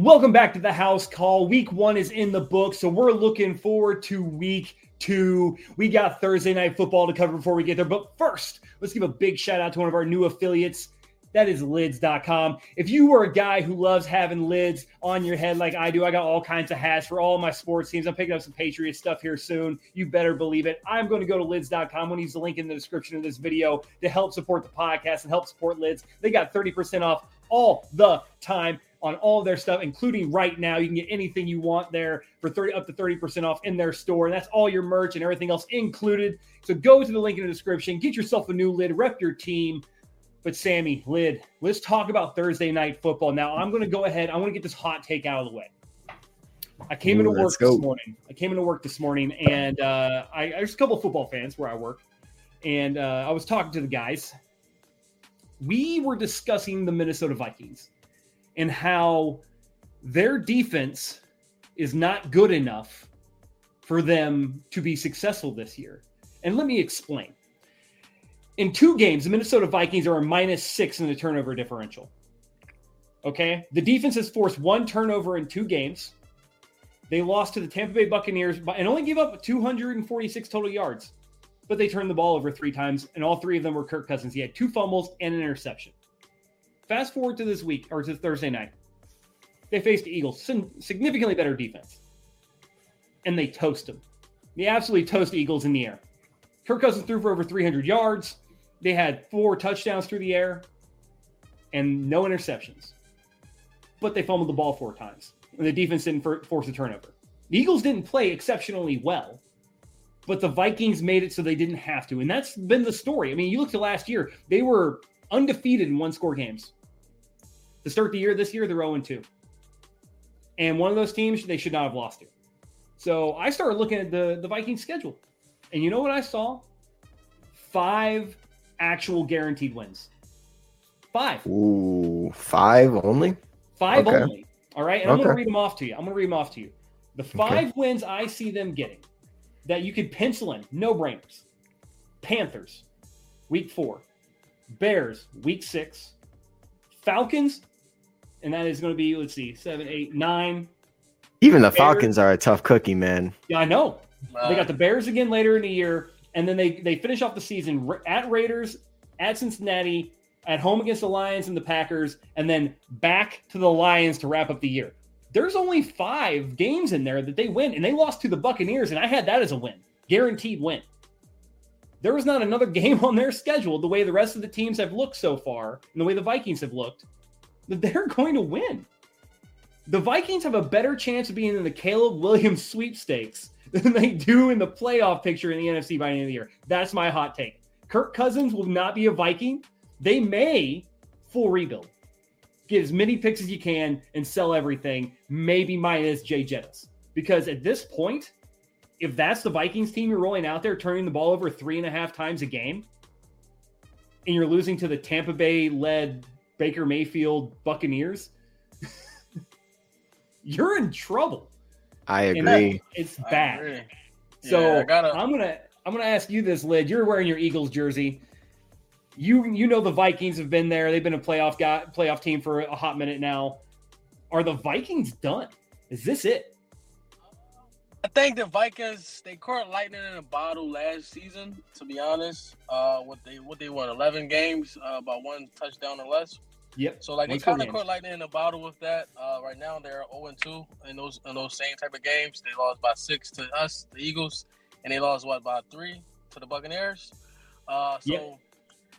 Welcome back to the house call. Week one is in the book, so we're looking forward to week two. We got Thursday night football to cover before we get there. But first, let's give a big shout out to one of our new affiliates. That is lids.com. If you are a guy who loves having lids on your head like I do, I got all kinds of hats for all my sports teams. I'm picking up some Patriot stuff here soon. You better believe it. I'm going to go to lids.com. I'm going to use the link in the description of this video to help support the podcast and help support lids. They got 30% off all the time on all of their stuff, including right now. You can get anything you want there for 30 up to 30% off in their store. And that's all your merch and everything else included. So go to the link in the description, get yourself a new lid, rep your team. But Sammy, lid, let's talk about Thursday night football. Now I'm gonna go ahead. I want to get this hot take out of the way. I came Ooh, into work this morning. I came into work this morning, and uh, I there's a couple of football fans where I work, and uh, I was talking to the guys. We were discussing the Minnesota Vikings and how their defense is not good enough for them to be successful this year. And let me explain. In two games, the Minnesota Vikings are a minus six in the turnover differential. Okay. The defense has forced one turnover in two games. They lost to the Tampa Bay Buccaneers and only gave up 246 total yards, but they turned the ball over three times, and all three of them were Kirk Cousins. He had two fumbles and an interception. Fast forward to this week or to Thursday night. They faced the Eagles, significantly better defense, and they toast them. They absolutely toast the Eagles in the air. Kirk Cousins threw for over 300 yards. They had four touchdowns through the air and no interceptions. But they fumbled the ball four times, and the defense didn't for- force a turnover. The Eagles didn't play exceptionally well, but the Vikings made it so they didn't have to. And that's been the story. I mean, you look to last year, they were undefeated in one score games. To start the year this year, they're 0 2. And one of those teams they should not have lost to. So I started looking at the, the Vikings schedule. And you know what I saw? Five actual guaranteed wins. Five. Ooh, five only? Five Okay. only. All right. And I'm going to read them off to you. I'm going to read them off to you. The five wins I see them getting that you could pencil in, no brainers Panthers, week four. Bears, week six. Falcons, and that is going to be, let's see, seven, eight, nine. Even the Bears- Falcons are a tough cookie, man. Yeah, I know. Uh, They got the Bears again later in the year, and then they they finish off the season at Raiders, at Cincinnati, at home against the Lions and the Packers, and then back to the Lions to wrap up the year. There's only five games in there that they win, and they lost to the Buccaneers, and I had that as a win, guaranteed win. There was not another game on their schedule the way the rest of the teams have looked so far, and the way the Vikings have looked, that they're going to win. The Vikings have a better chance of being in the Caleb Williams sweepstakes than they do in the playoff picture in the NFC by the end of the year. That's my hot take. Kirk Cousins will not be a Viking. They may full rebuild. Get as many picks as you can and sell everything, maybe minus Jay Jettas. Because at this point, if that's the Vikings team you're rolling out there, turning the ball over three and a half times a game, and you're losing to the Tampa Bay led Baker Mayfield Buccaneers, you're in trouble. I And that- agree. it's bad. agree. So Yeah, I gotta- I'm gonna I'm gonna ask you this, Lid. You're wearing your Eagles jersey. You you know the Vikings have been there. They've been a playoff guy, playoff team for a hot minute now. Are the Vikings done? Is this it? I think the Vikings they caught lightning in a bottle last season. To be honest, uh, what they what they won eleven games, uh, by one touchdown or less. Yep. So like they kind of caught lightning in a bottle with that. Uh, right now they're zero and two in those in those same type of games. They lost by six to us, the Eagles, and they lost what by three to the Buccaneers. Uh, so Yep.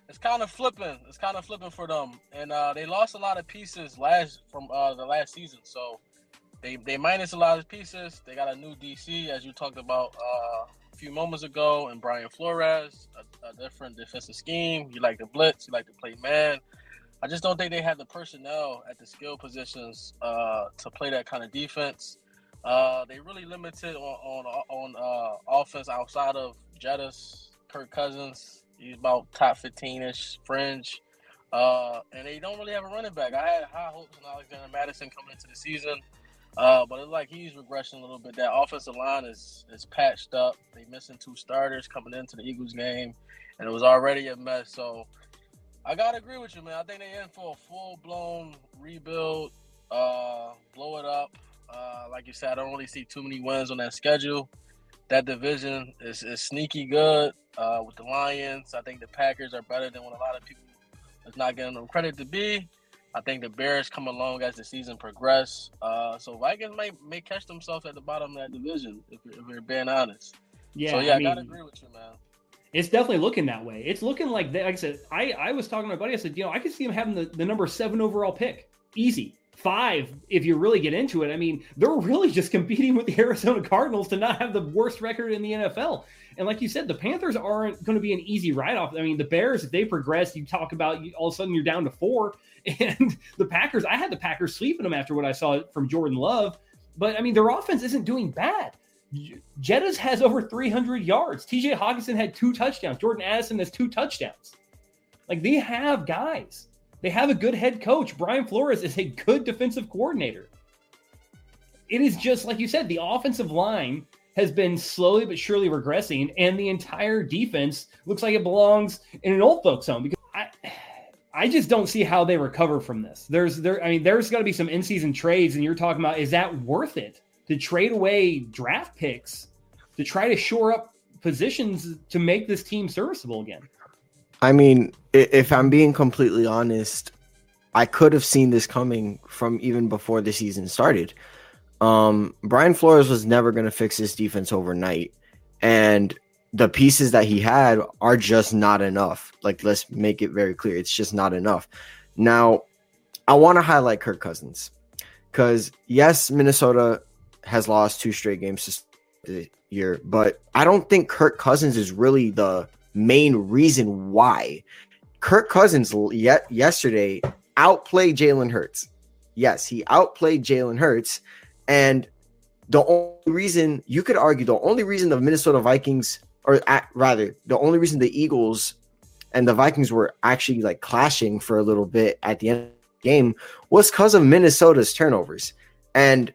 it's kind of flipping. It's kind of flipping for them, and uh, they lost a lot of pieces last from uh, the last season. So they they minus a lot of pieces. They got a new DC as you talked about uh, a few moments ago, and Brian Flores, a, a different defensive scheme. You like to blitz, you like to play man. I just don't think they have the personnel at the skill positions uh, to play that kind of defense. Uh, they really limited on on, on uh, offense outside of Jettas, Kirk Cousins. He's about top fifteen ish fringe, uh, and they don't really have a running back. I had high hopes on Alexander Mattison coming into the season, uh, but it's like he's regressing a little bit. That offensive line is is patched up. They missing two starters coming into the Eagles game, and it was already a mess. So I gotta agree with you, man. I think they're in for a full blown rebuild. uh, blow it up. Uh, like you said, I don't really see too many wins on that schedule. That division is, is sneaky good uh, with the Lions. I think the Packers are better than what a lot of people is not giving them credit to be. I think the Bears come along as the season progress. Uh, so Vikings may may catch themselves at the bottom of that division if, if we're being honest. Yeah, so yeah, I, mean, gotta agree with you, man. It's definitely looking that way. It's looking like, like I said, I, I was talking to my buddy. I said, you know, I could see him having the, the number seven overall pick. Easy. Five, if you really get into it. I mean, they're really just competing with the Arizona Cardinals to not have the worst record in the NFL. And like you said, the Panthers aren't going to be an easy write off. I mean, the Bears, if they progress, you talk about you, all of a sudden you're down to four. And the Packers, I had the Packers sleeping them after what I saw from Jordan Love. But I mean, their offense isn't doing bad. Jettas has over 300 yards. TJ Hockenson had two touchdowns. Jordan Addison has two touchdowns. Like they have guys. They have a good head coach. Brian Flores is a good defensive coordinator. It is just like you said, the offensive line has been slowly but surely regressing, and the entire defense looks like it belongs in an old folks home because I I just don't see how they recover from this. There's there I mean there's got to be some in-season trades and you're talking about is that worth it to trade away draft picks to try to shore up positions to make this team serviceable again? I mean, if I'm being completely honest, I could have seen this coming from even before the season started. Um, Brian Flores was never going to fix this defense overnight, and the pieces that he had are just not enough. Like, let's make it very clear, it's just not enough. Now, I want to highlight Kirk Cousins because yes, Minnesota has lost two straight games this year, but I don't think Kirk Cousins is really the main reason why. Kirk Cousins yet yesterday outplayed Jalen Hurts. Yes, he outplayed Jalen Hurts, and the only reason you could argue the only reason the Minnesota Vikings, or at, rather, the only reason the Eagles and the Vikings were actually like clashing for a little bit at the end of the game was because of Minnesota's turnovers. And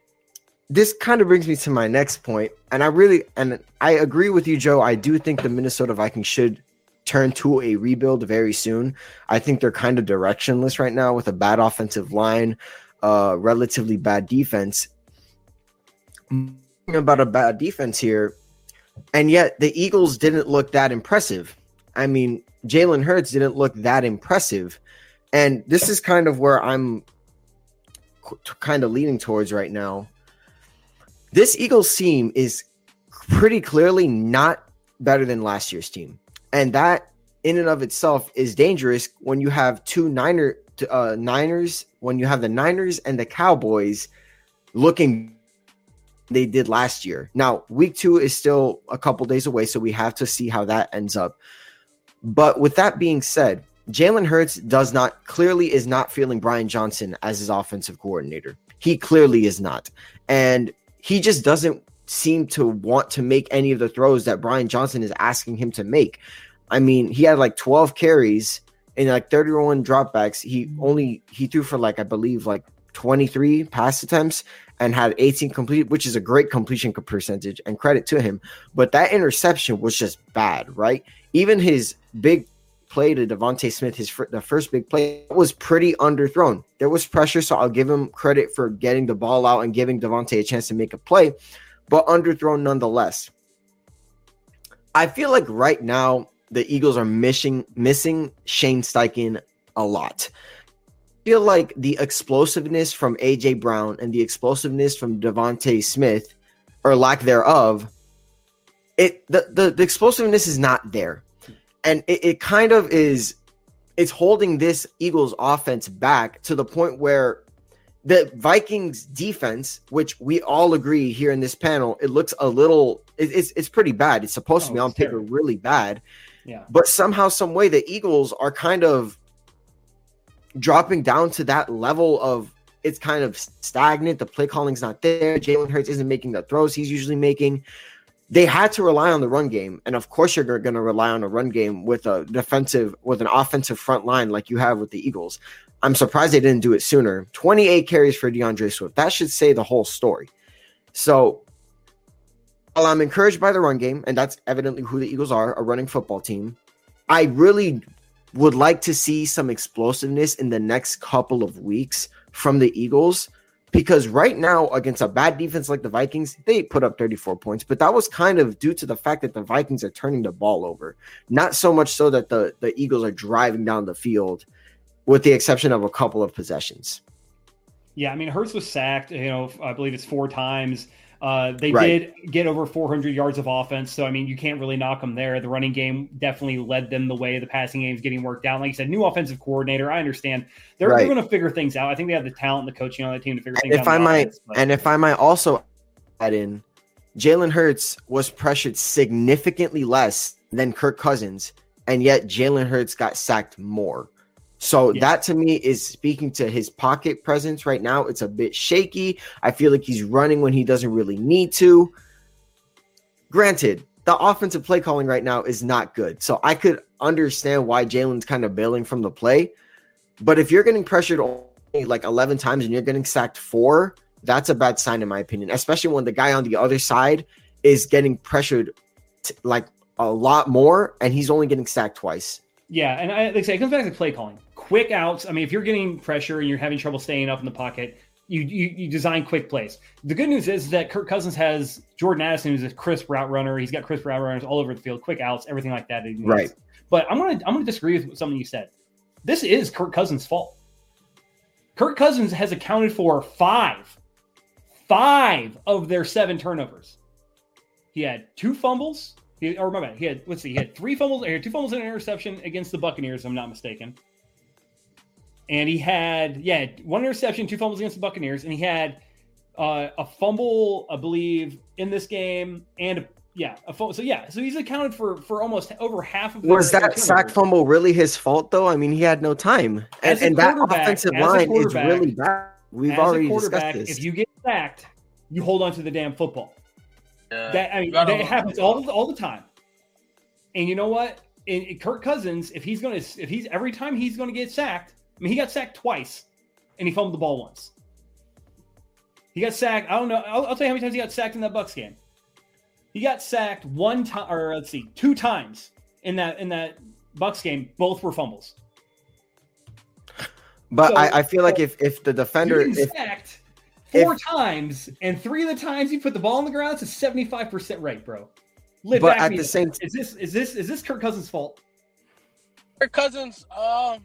this kind of brings me to my next point, and I really and I agree with you, Joe. I do think the Minnesota Vikings should turn to a rebuild very soon. I think they're kind of directionless right now with a bad offensive line, uh, relatively bad defense. About a bad defense here, and yet the Eagles didn't look that impressive. I mean, Jalen Hurts didn't look that impressive, and this is kind of where I'm kind of leaning towards right now this Eagles team is pretty clearly not better than last year's team. And that in and of itself is dangerous when you have two Niner uh, Niners, when you have the Niners and the Cowboys looking they did last year. Now, week 2 is still a couple days away, so we have to see how that ends up. But with that being said, Jalen Hurts does not clearly is not feeling Brian Johnson as his offensive coordinator. He clearly is not. And he just doesn't seem to want to make any of the throws that Brian Johnson is asking him to make. I mean, he had like 12 carries and like 31 dropbacks. He mm-hmm. only he threw for like I believe like 23 pass attempts and had 18 complete, which is a great completion percentage and credit to him. But that interception was just bad, right? Even his big play to DeVonta Smith, his the first big play was pretty underthrown. There was pressure, so I'll give him credit for getting the ball out and giving DeVonta a chance to make a play, but underthrown nonetheless. I feel like right now the Eagles are missing missing Shane Steichen a lot. I feel like the explosiveness from AJ Brown and the explosiveness from DeVonta Smith, or lack thereof, it the, the, the explosiveness is not there and it, it kind of is it's holding this Eagles offense back to the point where the Vikings defense, which we all agree here in this panel, it looks a little it, it's it's pretty bad. It's supposed oh, to be oh, on paper really bad. Yeah. But somehow, some way, the Eagles are kind of dropping down to that level of it's kind of stagnant. The play calling's not there. Jalen Hurts isn't making the throws he's usually making they had to rely on the run game. And of course, you're going to rely on a run game with a defensive, with an offensive front line like you have with the Eagles. I'm surprised they didn't do it sooner. 28 carries for D'Andre Swift. That should say the whole story. So while I'm encouraged by the run game, and that's evidently who the Eagles are, a running football team, I really would like to see some explosiveness in the next couple of weeks from the Eagles because right now against a bad defense like the Vikings, they put up 34 points, but that was kind of due to the fact that the Vikings are turning the ball over, not so much so that the the Eagles are driving down the field, with the exception of a couple of possessions. Yeah, I mean Hurts was sacked. You know, I believe it's four times. Uh, they right. did get over 400 yards of offense, so I mean you can't really knock them there. The running game definitely led them the way. The passing game is getting worked out. Like you said, new offensive coordinator. I understand they're, right. they're going to figure things out. I think they have the talent, and the coaching on the team to figure things if out. If I might, offense, and if I might also add in, Jalen Hurts was pressured significantly less than Kirk Cousins, and yet Jalen Hurts got sacked more. So yeah. that to me is speaking to his pocket presence right now. It's a bit shaky. I feel like he's running when he doesn't really need to. Granted, the offensive play calling right now is not good. So I could understand why Jalen's kind of bailing from the play. But if you're getting pressured only like 11 times and you're getting sacked four, that's a bad sign, in my opinion, especially when the guy on the other side is getting pressured t- like a lot more and he's only getting sacked twice. Yeah, and I, like I say, it comes back to play calling quick outs. I mean, if you're getting pressure and you're having trouble staying up in the pocket, you, you, you design quick plays. The good news is that Kirk Cousins has Jordan Addison, who's a crisp route runner. He's got crisp route runners all over the field, quick outs, everything like that. Right. But I'm gonna I'm gonna disagree with something you said. This is Kirk Cousins' fault. Kirk Cousins has accounted for five, five of their seven turnovers. He had two fumbles. He, or remember, he had let's see, he had three fumbles. He had two fumbles and an interception against the Buccaneers. If I'm not mistaken and he had yeah one interception, two fumbles against the Buccaneers, and he had uh, a fumble, I believe, in this game, and yeah, a fumble. So yeah, so he's accounted for for almost over half of. Was that sack fumble really his fault though? I mean, he had no time, and, and that offensive line is really bad. We've already discussed this. If you get sacked, you hold on to the damn football. Yeah. That I mean, that happens all all the time. And you know what? In, in Kirk Cousins, if he's gonna, if he's every time he's gonna get sacked, I mean, he got sacked twice, and he fumbled the ball once. He got sacked. I don't know. I'll, I'll, tell you how many times he got sacked in that Bucks game. He got sacked one time, or let's see, two times in that in that Bucks game. Both were fumbles. But so, I, I, feel like if if the defender if, sacked four if, times and three of the times he put the ball on the ground, it's a seventy five percent rate, bro. Live but at the same, is this is this is this Kirk Cousins' fault? Kirk Cousins, um,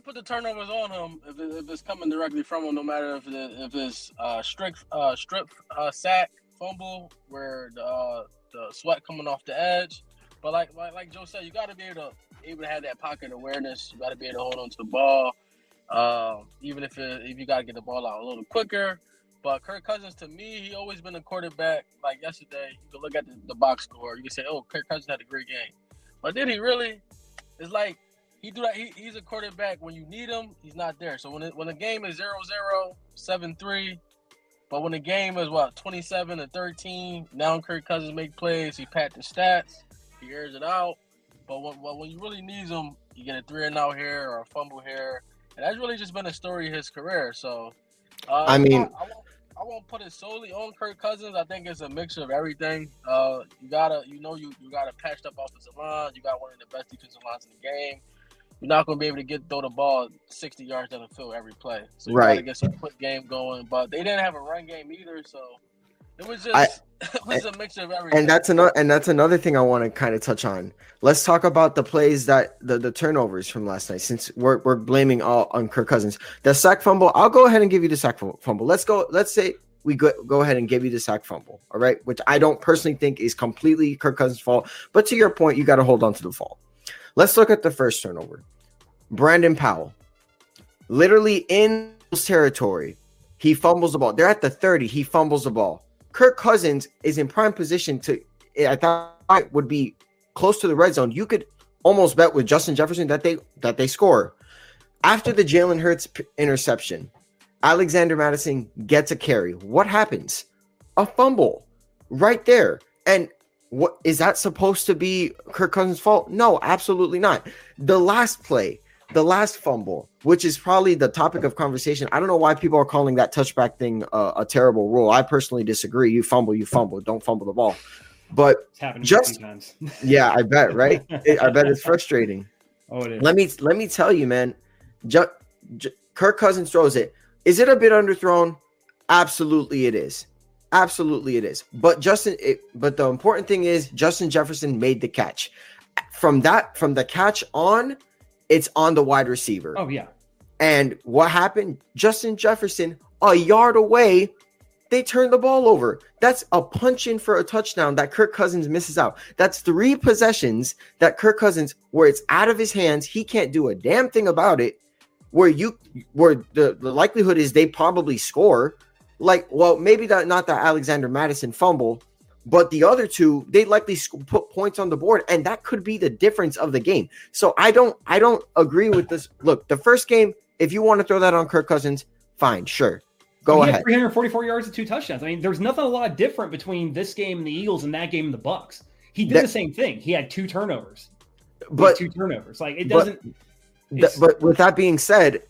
to put the turnovers on him if, it, if it's coming directly from him, no matter if it, if it's uh, strict uh, strip uh, sack fumble where the, uh, the sweat coming off the edge. But like like, like Joe said, you got to be able to able to have that pocket awareness. You got to be able to hold on to the ball, uh, even if it, if you got to get the ball out a little quicker. But Kirk Cousins, to me, he always been a quarterback. Like yesterday, you can look at the, the box score. You can say, "Oh, Kirk Cousins had a great game," but did he really? It's like he do that. He, he's a quarterback when you need him, he's not there. So when it, when the game is 0-0, 7-3, but when the game is what 27 to 13, now Kirk Cousins make plays. He pat the stats, he airs it out. But when, when you really need him, you get a three and out here or a fumble here, and that's really just been a story of his career. So, uh, I mean, I, I, won't, I, won't, put it solely on Kirk Cousins. I think it's a mixture of everything. Uh, you gotta, you know, you you got a patched up offensive line. You got one of the best defensive lines in the game you're not going to be able to get throw the ball 60 yards down the field every play. So you right. got to get some quick game going. But they didn't have a run game either, so it was just I, it was a mixture of everything. And that's another and that's another thing I want to kind of touch on. Let's talk about the plays that the, the turnovers from last night. Since we're we're blaming all on Kirk Cousins, the sack fumble. I'll go ahead and give you the sack fumble. Let's go. Let's say we go, go ahead and give you the sack fumble. All right, which I don't personally think is completely Kirk Cousins' fault. But to your point, you got to hold on to the fault. Let's look at the first turnover. Brandon Powell, literally in territory, he fumbles the ball. They're at the 30. He fumbles the ball. Kirk Cousins is in prime position to, I thought, would be close to the red zone. You could almost bet with Justin Jefferson that they that they score. After the Jalen Hurts interception, Alexander Mattison gets a carry. What happens? A fumble right there. And what is that supposed to be Kirk Cousins' fault? No, absolutely not. The last play, the last fumble, which is probably the topic of conversation. I don't know why people are calling that touchback thing uh, a terrible rule. I personally disagree. You fumble, you fumble. Don't fumble the ball. But just yeah, I bet right. It, I bet it's frustrating. Oh, it is. Let me let me tell you, man. Ju- Ju- Kirk Cousins throws it. Is it a bit underthrown? Absolutely, it is. Absolutely, it is. But Justin, it, but the important thing is Justin Jefferson made the catch. From that, from the catch on, it's on the wide receiver. Oh yeah. And what happened? Justin Jefferson, a yard away, they turned the ball over. That's a punch in for a touchdown that Kirk Cousins misses out. That's three possessions that Kirk Cousins, where it's out of his hands, he can't do a damn thing about it. Where you, where the, the likelihood is they probably score. Like, well, maybe that not that Alexander Mattison fumble, but the other two they likely put points on the board, and that could be the difference of the game. So I don't, I don't agree with this. Look, the first game, if you want to throw that on Kirk Cousins, fine, sure, go he ahead. 344 yards and two touchdowns. I mean, there's nothing a lot different between this game and the Eagles and that game and the Bucks. He did that, the same thing. He had two turnovers, but two turnovers. Like it doesn't. But, but with that being said,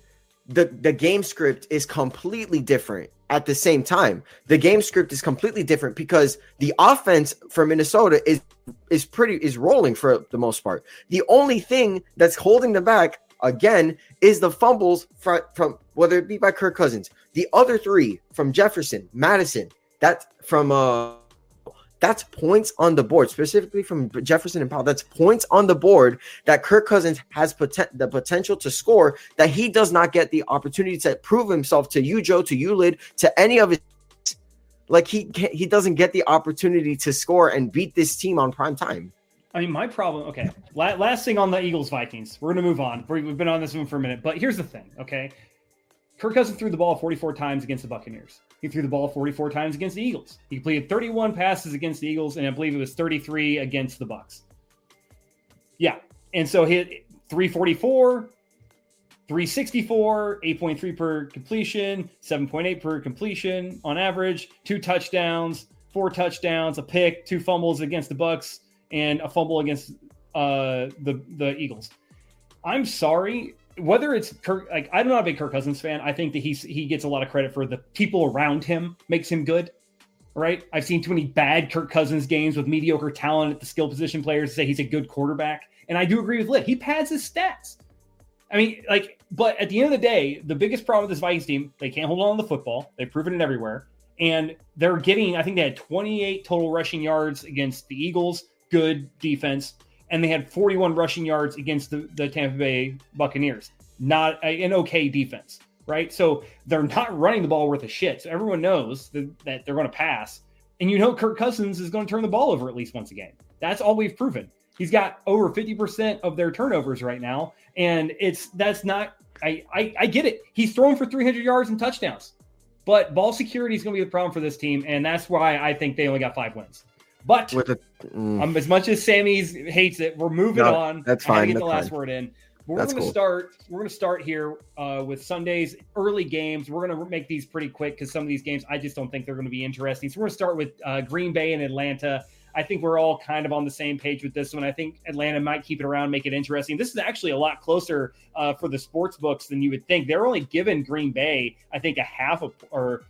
the the game script is completely different at the same time. The game script is completely different because the offense for Minnesota is is pretty is rolling for the most part. The only thing that's holding them back again is the fumbles from, from whether it be by Kirk Cousins. The other three from Jefferson, Mattison, that from uh that's points on the board, specifically from Jefferson and Powell. That's points on the board that Kirk Cousins has poten- the potential to score that he does not get the opportunity to prove himself to you, Joe, to you, Lid, to any of his. Like he he doesn't get the opportunity to score and beat this team on prime time. I mean, my problem. Okay, last thing on the Eagles Vikings. We're gonna move on. We've been on this one for a minute, but here's the thing. Okay, Kirk Cousins threw the ball 44 times against the Buccaneers. He threw the ball 44 times against the Eagles. He completed 31 passes against the Eagles, and I believe it was 33 against the Bucks. Yeah, and so he hit 344, 364, 8.3 per completion, 7.8 per completion on average, two touchdowns, four touchdowns, a pick, two fumbles against the Bucks, and a fumble against uh, the the Eagles. I'm sorry, whether it's Kirk, like I'm not a big Kirk Cousins fan. I think that he's he gets a lot of credit for the people around him makes him good. Right? I've seen too many bad Kirk Cousins games with mediocre talent at the skill position players to say he's a good quarterback. And I do agree with Lid. He pads his stats. I mean, like, but at the end of the day, the biggest problem with this Vikings team, they can't hold on to the football. They've proven it everywhere. And they're getting, I think they had 28 total rushing yards against the Eagles. Good defense and they had 41 rushing yards against the, the Tampa Bay Buccaneers. Not a, an okay defense, right? So they're not running the ball worth a shit. So everyone knows that, that they're going to pass. And you know Kirk Cousins is going to turn the ball over at least once a game. That's all we've proven. He's got over 50% of their turnovers right now. And it's that's not I, I, I get it. He's thrown for 300 yards and touchdowns. But ball security is going to be the problem for this team, and that's why I think they only got five wins. But a, mm. um, as much as Sammy's hates it, we're moving no, on. That's fine. Get the last fine. word in. We're going to cool. start. We're going to start here uh, with Sunday's early games. We're going to make these pretty quick because some of these games I just don't think they're going to be interesting. So we're going to start with uh, Green Bay and Atlanta. I think we're all kind of on the same page with this one. I think Atlanta might keep it around, make it interesting. This is actually a lot closer uh, for the sports books than you would think. They're only given Green Bay, I think, a half of, or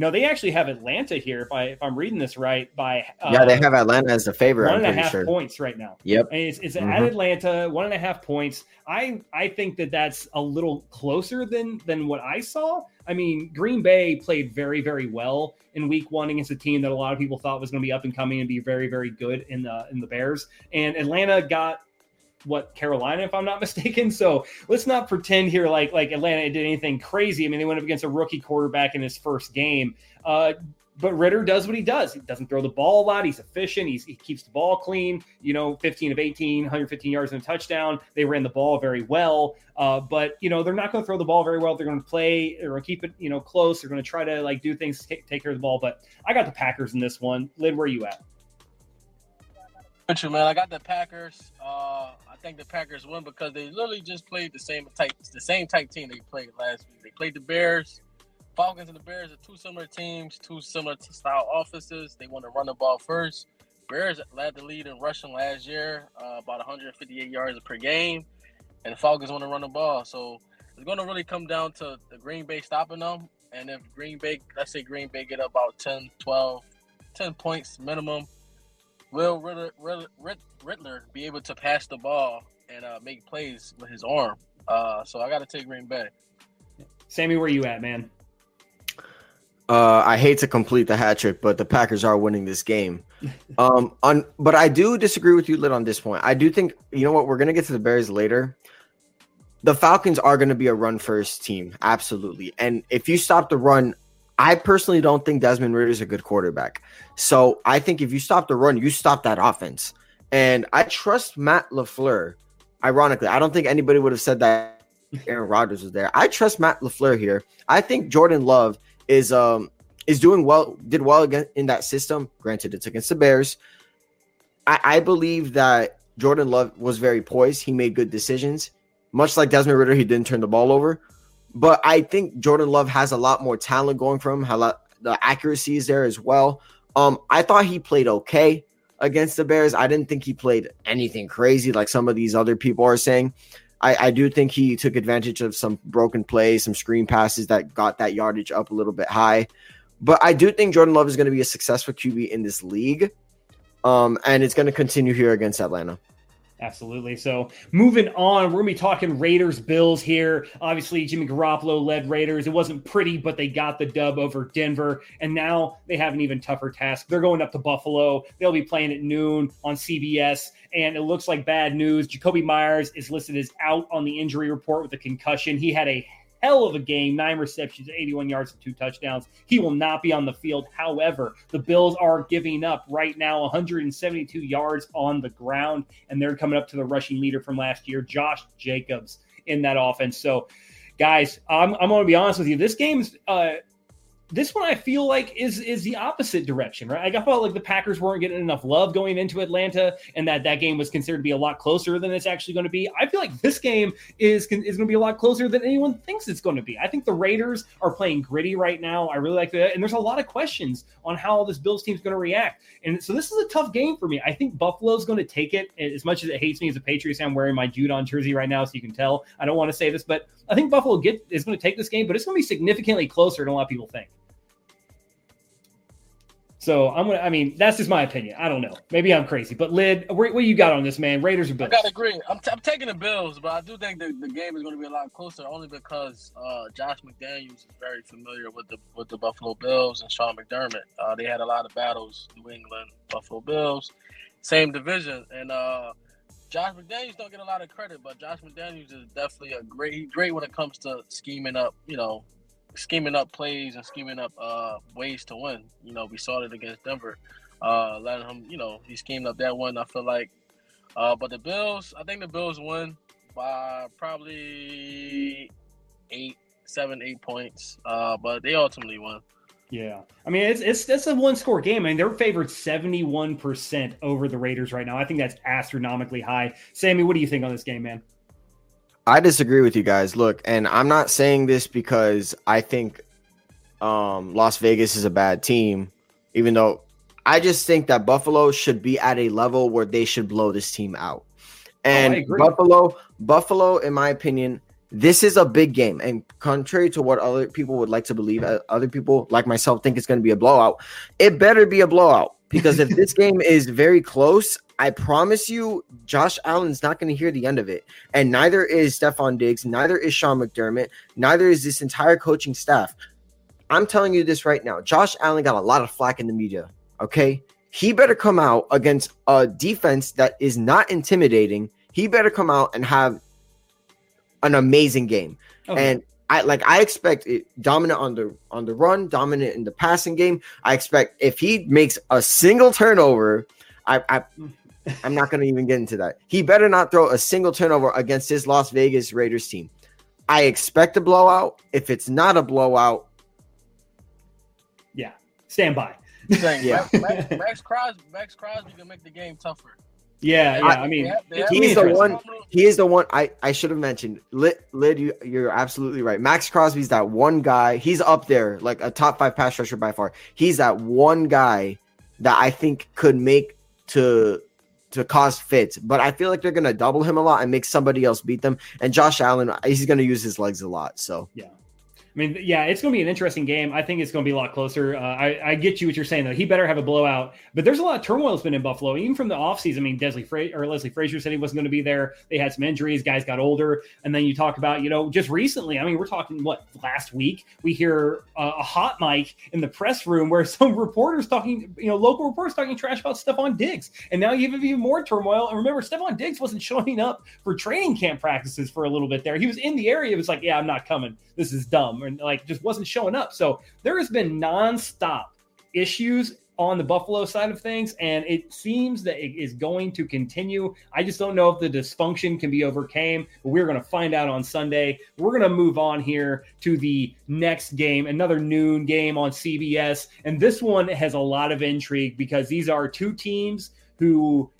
no, they actually have Atlanta here. If I if I'm reading this right, by uh, yeah, they have Atlanta as the favorite. One and a half sure. points right now. Yep, and it's, it's mm-hmm. at Atlanta, one and a half points. I I think that that's a little closer than than what I saw. I mean, Green Bay played very very well in Week One against a team that a lot of people thought was going to be up and coming and be very very good in the in the Bears, and Atlanta got what Carolina, if I'm not mistaken. So let's not pretend here like like Atlanta did anything crazy. I mean, they went up against a rookie quarterback in his first game. Uh, but Ridder does what he does. He doesn't throw the ball a lot. He's efficient. He's, he keeps the ball clean. You know, 15 of 18, 115 yards and a touchdown. They ran the ball very well. Uh, but you know, they're not going to throw the ball very well. They're going to play. They're going to keep it, you know, close. They're going to try to like do things, take, take care of the ball. But I got the Packers in this one. Lid, where are you at? man. I got the Packers. Uh, think the Packers win because they literally just played the same type, the same type team they played last week. They played the Bears. Falcons and the Bears are two similar teams, two similar style offices. They want to run the ball first. Bears led the lead in rushing last year, uh, about 158 yards per game, and the Falcons want to run the ball. So it's going to really come down to the Green Bay stopping them. And if Green Bay, let's say Green Bay get about 10, 12, 10 points minimum, will Ridder, Ridder, Ridder be able to pass the ball and uh, make plays with his arm? Uh, so I got to take Green Bay. Sammy, where you at, man? Uh, I hate to complete the hat trick, but the Packers are winning this game. Um, on but I do disagree with you, Lid, on this point. I do think you know what we're gonna get to the Bears later. The Falcons are gonna be a run first team, absolutely. And if you stop the run, I personally don't think Desmond Ridder is a good quarterback. So I think if you stop the run, you stop that offense. And I trust Matt LaFleur. Ironically, I don't think anybody would have said that Aaron Rodgers was there. I trust Matt LaFleur here. I think Jordan Love is um is doing well, did well in that system. Granted, it's against the Bears. I, I believe that Jordan Love was very poised. He made good decisions. Much like Desmond Ridder, he didn't turn the ball over. But I think Jordan Love has a lot more talent going for him. How the accuracy is there as well. Um, I thought he played okay against the Bears. I didn't think he played anything crazy like some of these other people are saying. I, I do think he took advantage of some broken plays, some screen passes that got that yardage up a little bit high. But I do think Jordan Love is going to be a successful QB in this league. Um, and it's going to continue here against Atlanta. Absolutely. So moving on, we're gonna be talking Raiders Bills here. Obviously, Jimmy Garoppolo led Raiders. It wasn't pretty, but they got the dub over Denver, and now they have an even tougher task. They're going up to Buffalo. They'll be playing at noon on CBS, and it looks like bad news. Jakobi Meyers is listed as out on the injury report with a concussion. He had a hell of a game, nine receptions, 81 yards, and two touchdowns. He will not be on the field. However, the Bills are giving up right now 172 yards on the ground, and they're coming up to the rushing leader from last year, Josh Jacobs, in that offense. So, guys, I'm, I'm going to be honest with you. This game's uh, this one I feel like is is the opposite direction, right? I felt like the Packers weren't getting enough love going into Atlanta, and that that game was considered to be a lot closer than it's actually going to be. I feel like this game is is going to be a lot closer than anyone thinks it's going to be. I think the Raiders are playing gritty right now. I really like that, and there's a lot of questions on how this Bills team is going to react. And so this is a tough game for me. I think Buffalo's going to take it. As much as it hates me as a Patriots I'm wearing my Judon jersey right now, so you can tell. I don't want to say this, but I think Buffalo get is going to take this game, but it's going to be significantly closer than a lot of people think. So I'm gonna. I mean, that's just my opinion. I don't know. Maybe I'm crazy, but Lid, what, what you got on this, man? Raiders or Bills? I gotta agree. I'm, t- I'm taking the Bills, but I do think the, the game is going to be a lot closer, only because uh, Josh McDaniels is very familiar with the with the Buffalo Bills and Sean McDermott. Uh, they had a lot of battles, New England, Buffalo Bills, same division, and uh, Josh McDaniels don't get a lot of credit, but Josh McDaniels is definitely a great. Great when it comes to scheming up, you know, scheming up plays and scheming up uh, ways to win. You know, we saw it against Denver. Uh, letting him, you know, he schemed up that one. I feel like, uh, but the Bills, I think the Bills won by probably eight, seven, eight points. Uh, but they ultimately won. Yeah, I mean it's it's that's a one score game. I mean they're favored seventy one percent over the Raiders right now. I think that's astronomically high. Sammy, what do you think on this game, man? I disagree with you guys. Look, and I'm not saying this because I think um, Las Vegas is a bad team, even though I just think that Buffalo should be at a level where they should blow this team out. And oh, Buffalo, Buffalo, in my opinion, this is a big game. And contrary to what other people would like to believe, uh, other people like myself think it's going to be a blowout. It better be a blowout because if this game is very close, I promise you, Josh Allen's not going to hear the end of it. And neither is Stefon Diggs, neither is Sean McDermott, neither is this entire coaching staff. I'm telling you this right now. Josh Allen got a lot of flack in the media. Okay. He better come out against a defense that is not intimidating. He better come out and have an amazing game. Oh, okay. And I like I expect it dominant on the on the run, dominant in the passing game. I expect if he makes a single turnover, I, I I'm not going to even get into that. He better not throw a single turnover against his Las Vegas Raiders team. I expect a blowout. If it's not a blowout, yeah, stand by. yeah, Max, Maxx Crosby, Maxx Crosby can make the game tougher. Yeah, yeah. I, I mean, they have, he's the one. He is the one. I I should have mentioned. Lid, Lid, you, you're absolutely right. Maxx Crosby's that one guy. He's up there, like a top five pass rusher by far. He's that one guy that I think could make to to cause fits, but I feel like they're gonna double him a lot and make somebody else beat them. And Josh Allen, he's gonna use his legs a lot. So yeah. I mean, yeah, it's going to be an interesting game. I think it's going to be a lot closer. Uh, I, I, get you what you're saying, though. He better have a blowout. But there's a lot of turmoil that's been in Buffalo, even from the offseason. I mean, Leslie Fra- or Leslie Frazier said he wasn't going to be there. They had some injuries. Guys got older. And then you talk about, you know, just recently, I mean, we're talking, what, last week, we hear uh, a hot mic in the press room where some reporters talking, you know, local reporters talking trash about Stefon Diggs. And now you have even more turmoil. And remember, Stefon Diggs wasn't showing up for training camp practices for a little bit there. He was in the area. It was like, yeah, I'm not coming. This is dumb. And like, just wasn't showing up. So there has been nonstop issues on the Buffalo side of things, and it seems that it is going to continue. I just don't know if the dysfunction can be overcame, but we're going to find out on Sunday. We're going to move on here to the next game, another noon game on CBS, and this one has a lot of intrigue because these are two teams who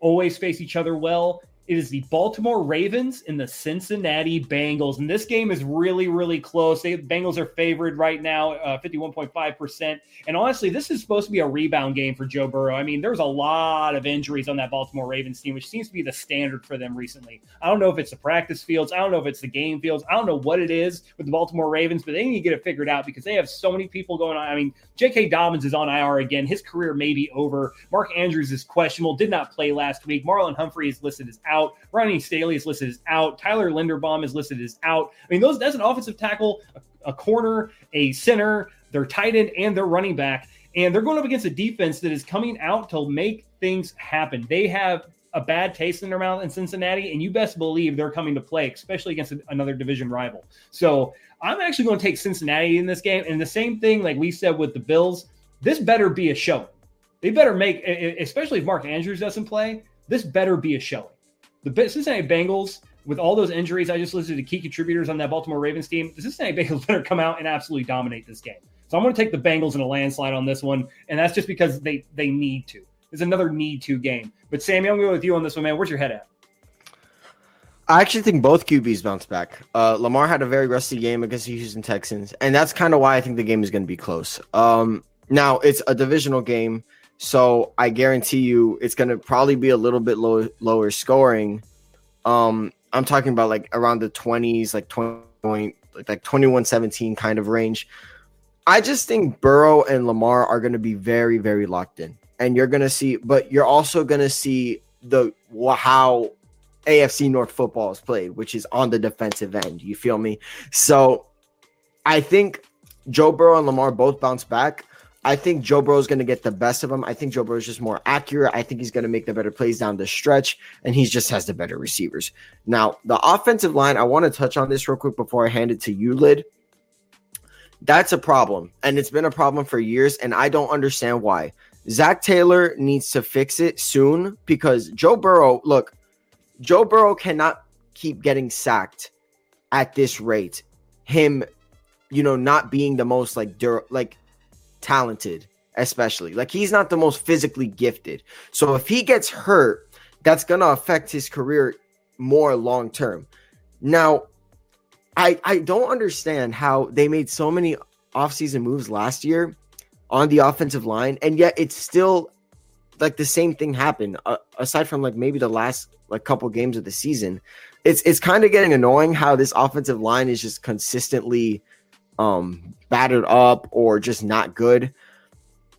always face each other well. It is the Baltimore Ravens and the Cincinnati Bengals. And this game is really, really close. The Bengals are favored right now, uh, 51.5%. And honestly, this is supposed to be a rebound game for Joe Burrow. I mean, there's a lot of injuries on that Baltimore Ravens team, which seems to be the standard for them recently. I don't know if it's the practice fields. I don't know if it's the game fields. I don't know what it is with the Baltimore Ravens, but they need to get it figured out because they have so many people going on. I mean, J.K. Dobbins is on IR again. His career may be over. Mark Andrews is questionable, did not play last week. Marlon Humphrey is listed as out out. Ronnie Stanley is listed as out. Tyler Linderbaum is listed as out. I mean, those that's an offensive tackle, a, a corner, a center, their tight end, and their running back. And they're going up against a defense that is coming out to make things happen. They have a bad taste in their mouth in Cincinnati, and you best believe they're coming to play, especially against another division rival. So I'm actually going to take Cincinnati in this game. And the same thing, like we said with the Bills, this better be a show. They better make, especially if Mark Andrews doesn't play, this better be a showing the Cincinnati Bengals, with all those injuries I just listed, the key contributors on that Baltimore Ravens team, the Cincinnati Bengals better come out and absolutely dominate this game. So I'm going to take the Bengals in a landslide on this one, and that's just because they they need to. It's another need to game. But Sammy, I'm going to go with you on this one, man. Where's your head at? I actually think both QBs bounce back. Uh, Lamar had a very rusty game against the Houston Texans, and that's kind of why I think the game is going to be close. Um, now it's a divisional game. So I guarantee you it's going to probably be a little bit low, lower scoring. Um, I'm talking about like around the 20s, like 20 like 21 17 kind of range. I just think Burrow and Lamar are going to be very, very locked in. And you're going to see, but you're also going to see the how AFC North football is played, which is on the defensive end. You feel me? So I think Joe Burrow and Lamar both bounce back. I think Joe Burrow is going to get the best of him. I think Joe Burrow is just more accurate. I think he's going to make the better plays down the stretch, and he just has the better receivers. Now, the offensive line, I want to touch on this real quick before I hand it to you, Lid. That's a problem, and it's been a problem for years, and I don't understand why. Zac Taylor needs to fix it soon because Joe Burrow, look, Joe Burrow cannot keep getting sacked at this rate. Him, you know, not being the most like dur- like talented, especially. Like he's not the most physically gifted. So if he gets hurt, that's going to affect his career more long term. Now, I I don't understand how they made so many offseason moves last year on the offensive line and yet it's still like the same thing happened uh, aside from like maybe the last like couple games of the season. It's it's kind of getting annoying how this offensive line is just consistently um, battered up or just not good.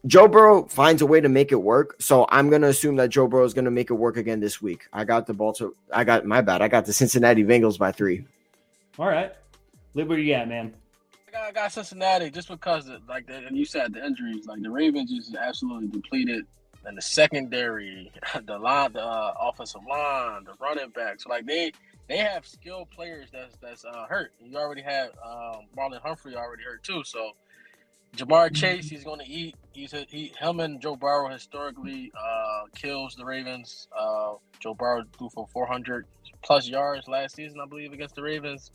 Joe Burrow finds a way to make it work. So I'm gonna assume that Joe Burrow is gonna make it work again this week. I got the Baltimore. I got my bad. I got the Cincinnati Bengals by three. All right, Live where you at, man? I got, I got Cincinnati just because, like the, and you said, the injuries. Like the Ravens just absolutely depleted, and the secondary, the line, the uh, offensive line, the running backs. Like they they have skilled players that's that's uh, hurt. You already had um, Marlon Humphrey already hurt too. So Ja'Marr mm-hmm. Chase, he's going to eat. He's a, he him and Joe Burrow historically uh, kills the Ravens. Uh, Joe Burrow threw for 400 plus yards last season, I believe, against the Ravens.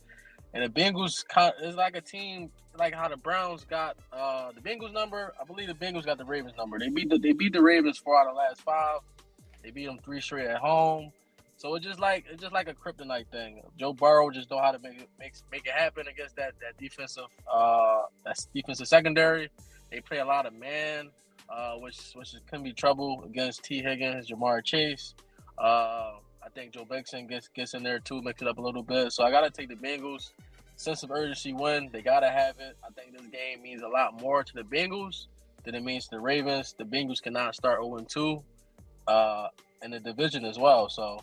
And the Bengals is like a team like how the Browns got uh, the Bengals number. I believe the Bengals got the Ravens number. They beat the, they beat the Ravens four out of the last five. They beat them three straight at home. So it's just like it's just like a kryptonite thing. Joe Burrow just know how to make it make, make it happen against that that defensive uh that defensive secondary. They play a lot of man, uh, which which can be trouble against Tee Higgins, Ja'Marr Chase. Uh, I think Joe Mixon gets gets in there too, mix it up a little bit. So I gotta take the Bengals. sense of urgency win. They gotta have it. I think this game means a lot more to the Bengals than it means to the Ravens. The Bengals cannot start 0-2 uh, in the division as well. So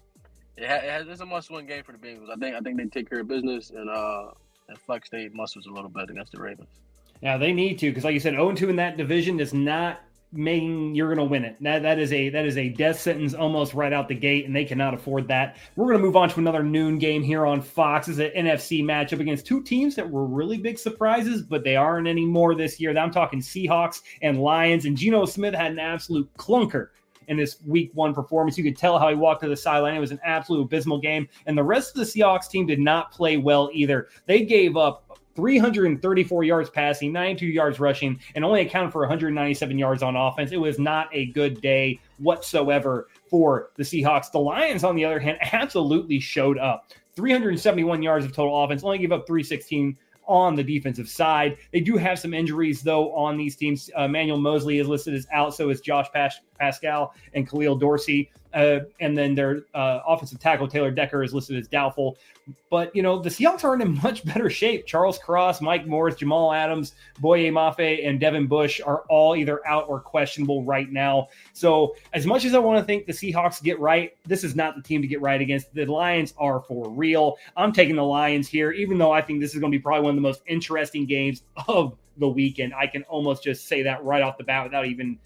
it, ha- it has, it's a must-win game for the Bengals. I think I think they take care of business and uh, and flex their muscles a little bit against the Ravens. Yeah, they need to because, like you said, 0-2 in that division is not mean you're going to win it. That that is a that is a death sentence almost right out the gate, and they cannot afford that. We're going to move on to another noon game here on Fox. It's an NFC matchup against two teams that were really big surprises, but they aren't anymore this year. I'm talking Seahawks and Lions, and Geno Smith had an absolute clunker in this week one performance. You could tell how he walked to the sideline. It was an absolute abysmal game. And the rest of the Seahawks team did not play well either. They gave up 334 yards passing, 92 yards rushing, and only accounted for 197 yards on offense. It was not a good day whatsoever for the Seahawks. The Lions, on the other hand, absolutely showed up. 371 yards of total offense, only gave up 316 on the defensive side. They do have some injuries, though, on these teams. Uh, Manuel Moseley is listed as out, so is Josh Pas- Paschal and Khalil Dorsey. Uh, and then their uh, offensive tackle, Taylor Decker, is listed as doubtful. But, you know, the Seahawks are in much better shape. Charles Cross, Mike Morris, Jamal Adams, Boye Mafe, and Devin Bush are all either out or questionable right now. So, as much as I want to think the Seahawks get right, this is not the team to get right against. The Lions are for real. I'm taking the Lions here, even though I think this is going to be probably one of the most interesting games of the weekend. I can almost just say that right off the bat without even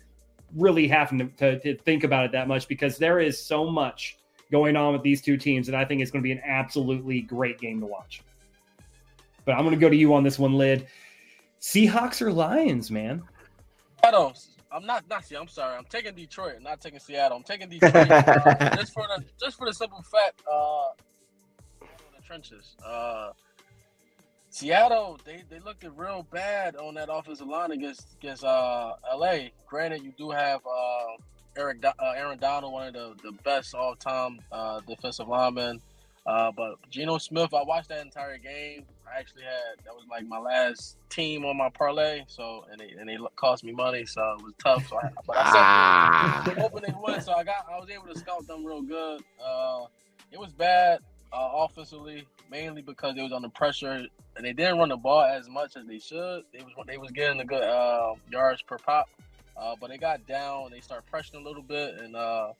really having to, to, to think about it that much because there is so much going on with these two teams, and I think it's going to be an absolutely great game to watch. But I'm going to go to you on this one, Lid. Seahawks or Lions, man? I don't. I'm not not I'm sorry. I'm taking Detroit. I'm not taking Seattle. I'm taking Detroit uh, just for the just for the simple fact, uh, the trenches. Uh, Seattle, they they looked real bad on that offensive line against against uh, LA. Granted, you do have uh, Eric uh, Aaron Donald, one of the, the best all time uh, defensive linemen. Uh, but Geno Smith, I watched that entire game. I actually had that was like my last team on my parlay, so and they and they cost me money, so it was tough. So I, but I ah. hoping they win, so I got I was able to scout them real good. Uh, it was bad uh, offensively, mainly because they was under pressure and they didn't run the ball as much as they should. They was they was getting a good uh, yards per pop. Uh, but they got down. They start pressuring a little bit, and uh,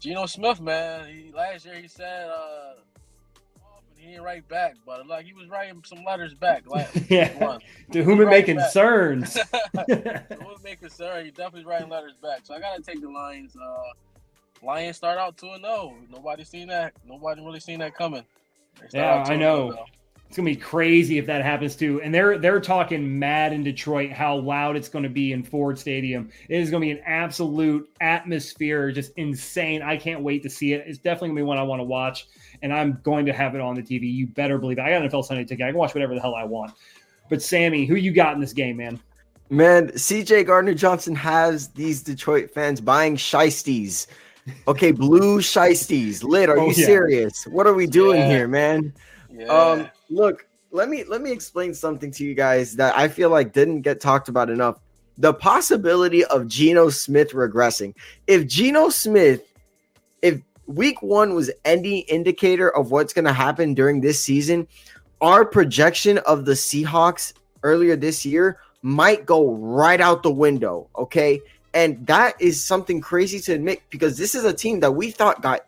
Geno Smith, man, he, last year he said uh, he ain't write back, but like he was writing some letters back. Like, yeah, to whom it may concern. to whom it may concern, he definitely writing letters back. So I gotta take the Lions. Uh, Lions start out two and zero. Oh. Nobody seen that. Nobody really seen that coming. Yeah, I oh, know. Oh, it's gonna be crazy if that happens too. And they're they're talking mad in Detroit how loud it's gonna be in Ford Stadium. It is gonna be an absolute atmosphere, just insane. I can't wait to see it. It's definitely gonna be one I want to watch, and I'm going to have it on the TV. You better believe it. I got an NFL Sunday ticket. I can watch whatever the hell I want. But Sammy, who you got in this game, man? Man, CJ Gardner Johnson has these Detroit fans buying shisties. Okay, blue shisties. Lid, are oh, you yeah. serious? What are we doing yeah. here, man? Yeah. Um, look, let me let me explain something to you guys that I feel like didn't get talked about enough. The possibility of Geno Smith regressing. If Geno Smith, if week one was any indicator of what's going to happen during this season, our projection of the Seahawks earlier this year might go right out the window. Okay. And that is something crazy to admit because this is a team that we thought got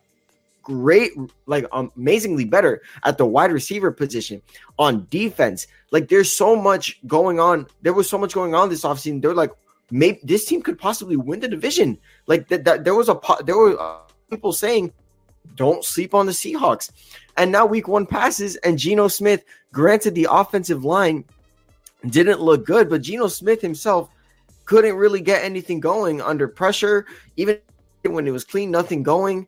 great, like amazingly better at the wide receiver position on defense. Like there's so much going on. There was so much going on this offseason. They're like, maybe this team could possibly win the division. Like that, there was a there were uh, people saying, don't sleep on the Seahawks. And now week one passes, and Geno Smith, granted the offensive line didn't look good, but Geno Smith himself couldn't really get anything going under pressure. Even when it was clean, nothing going.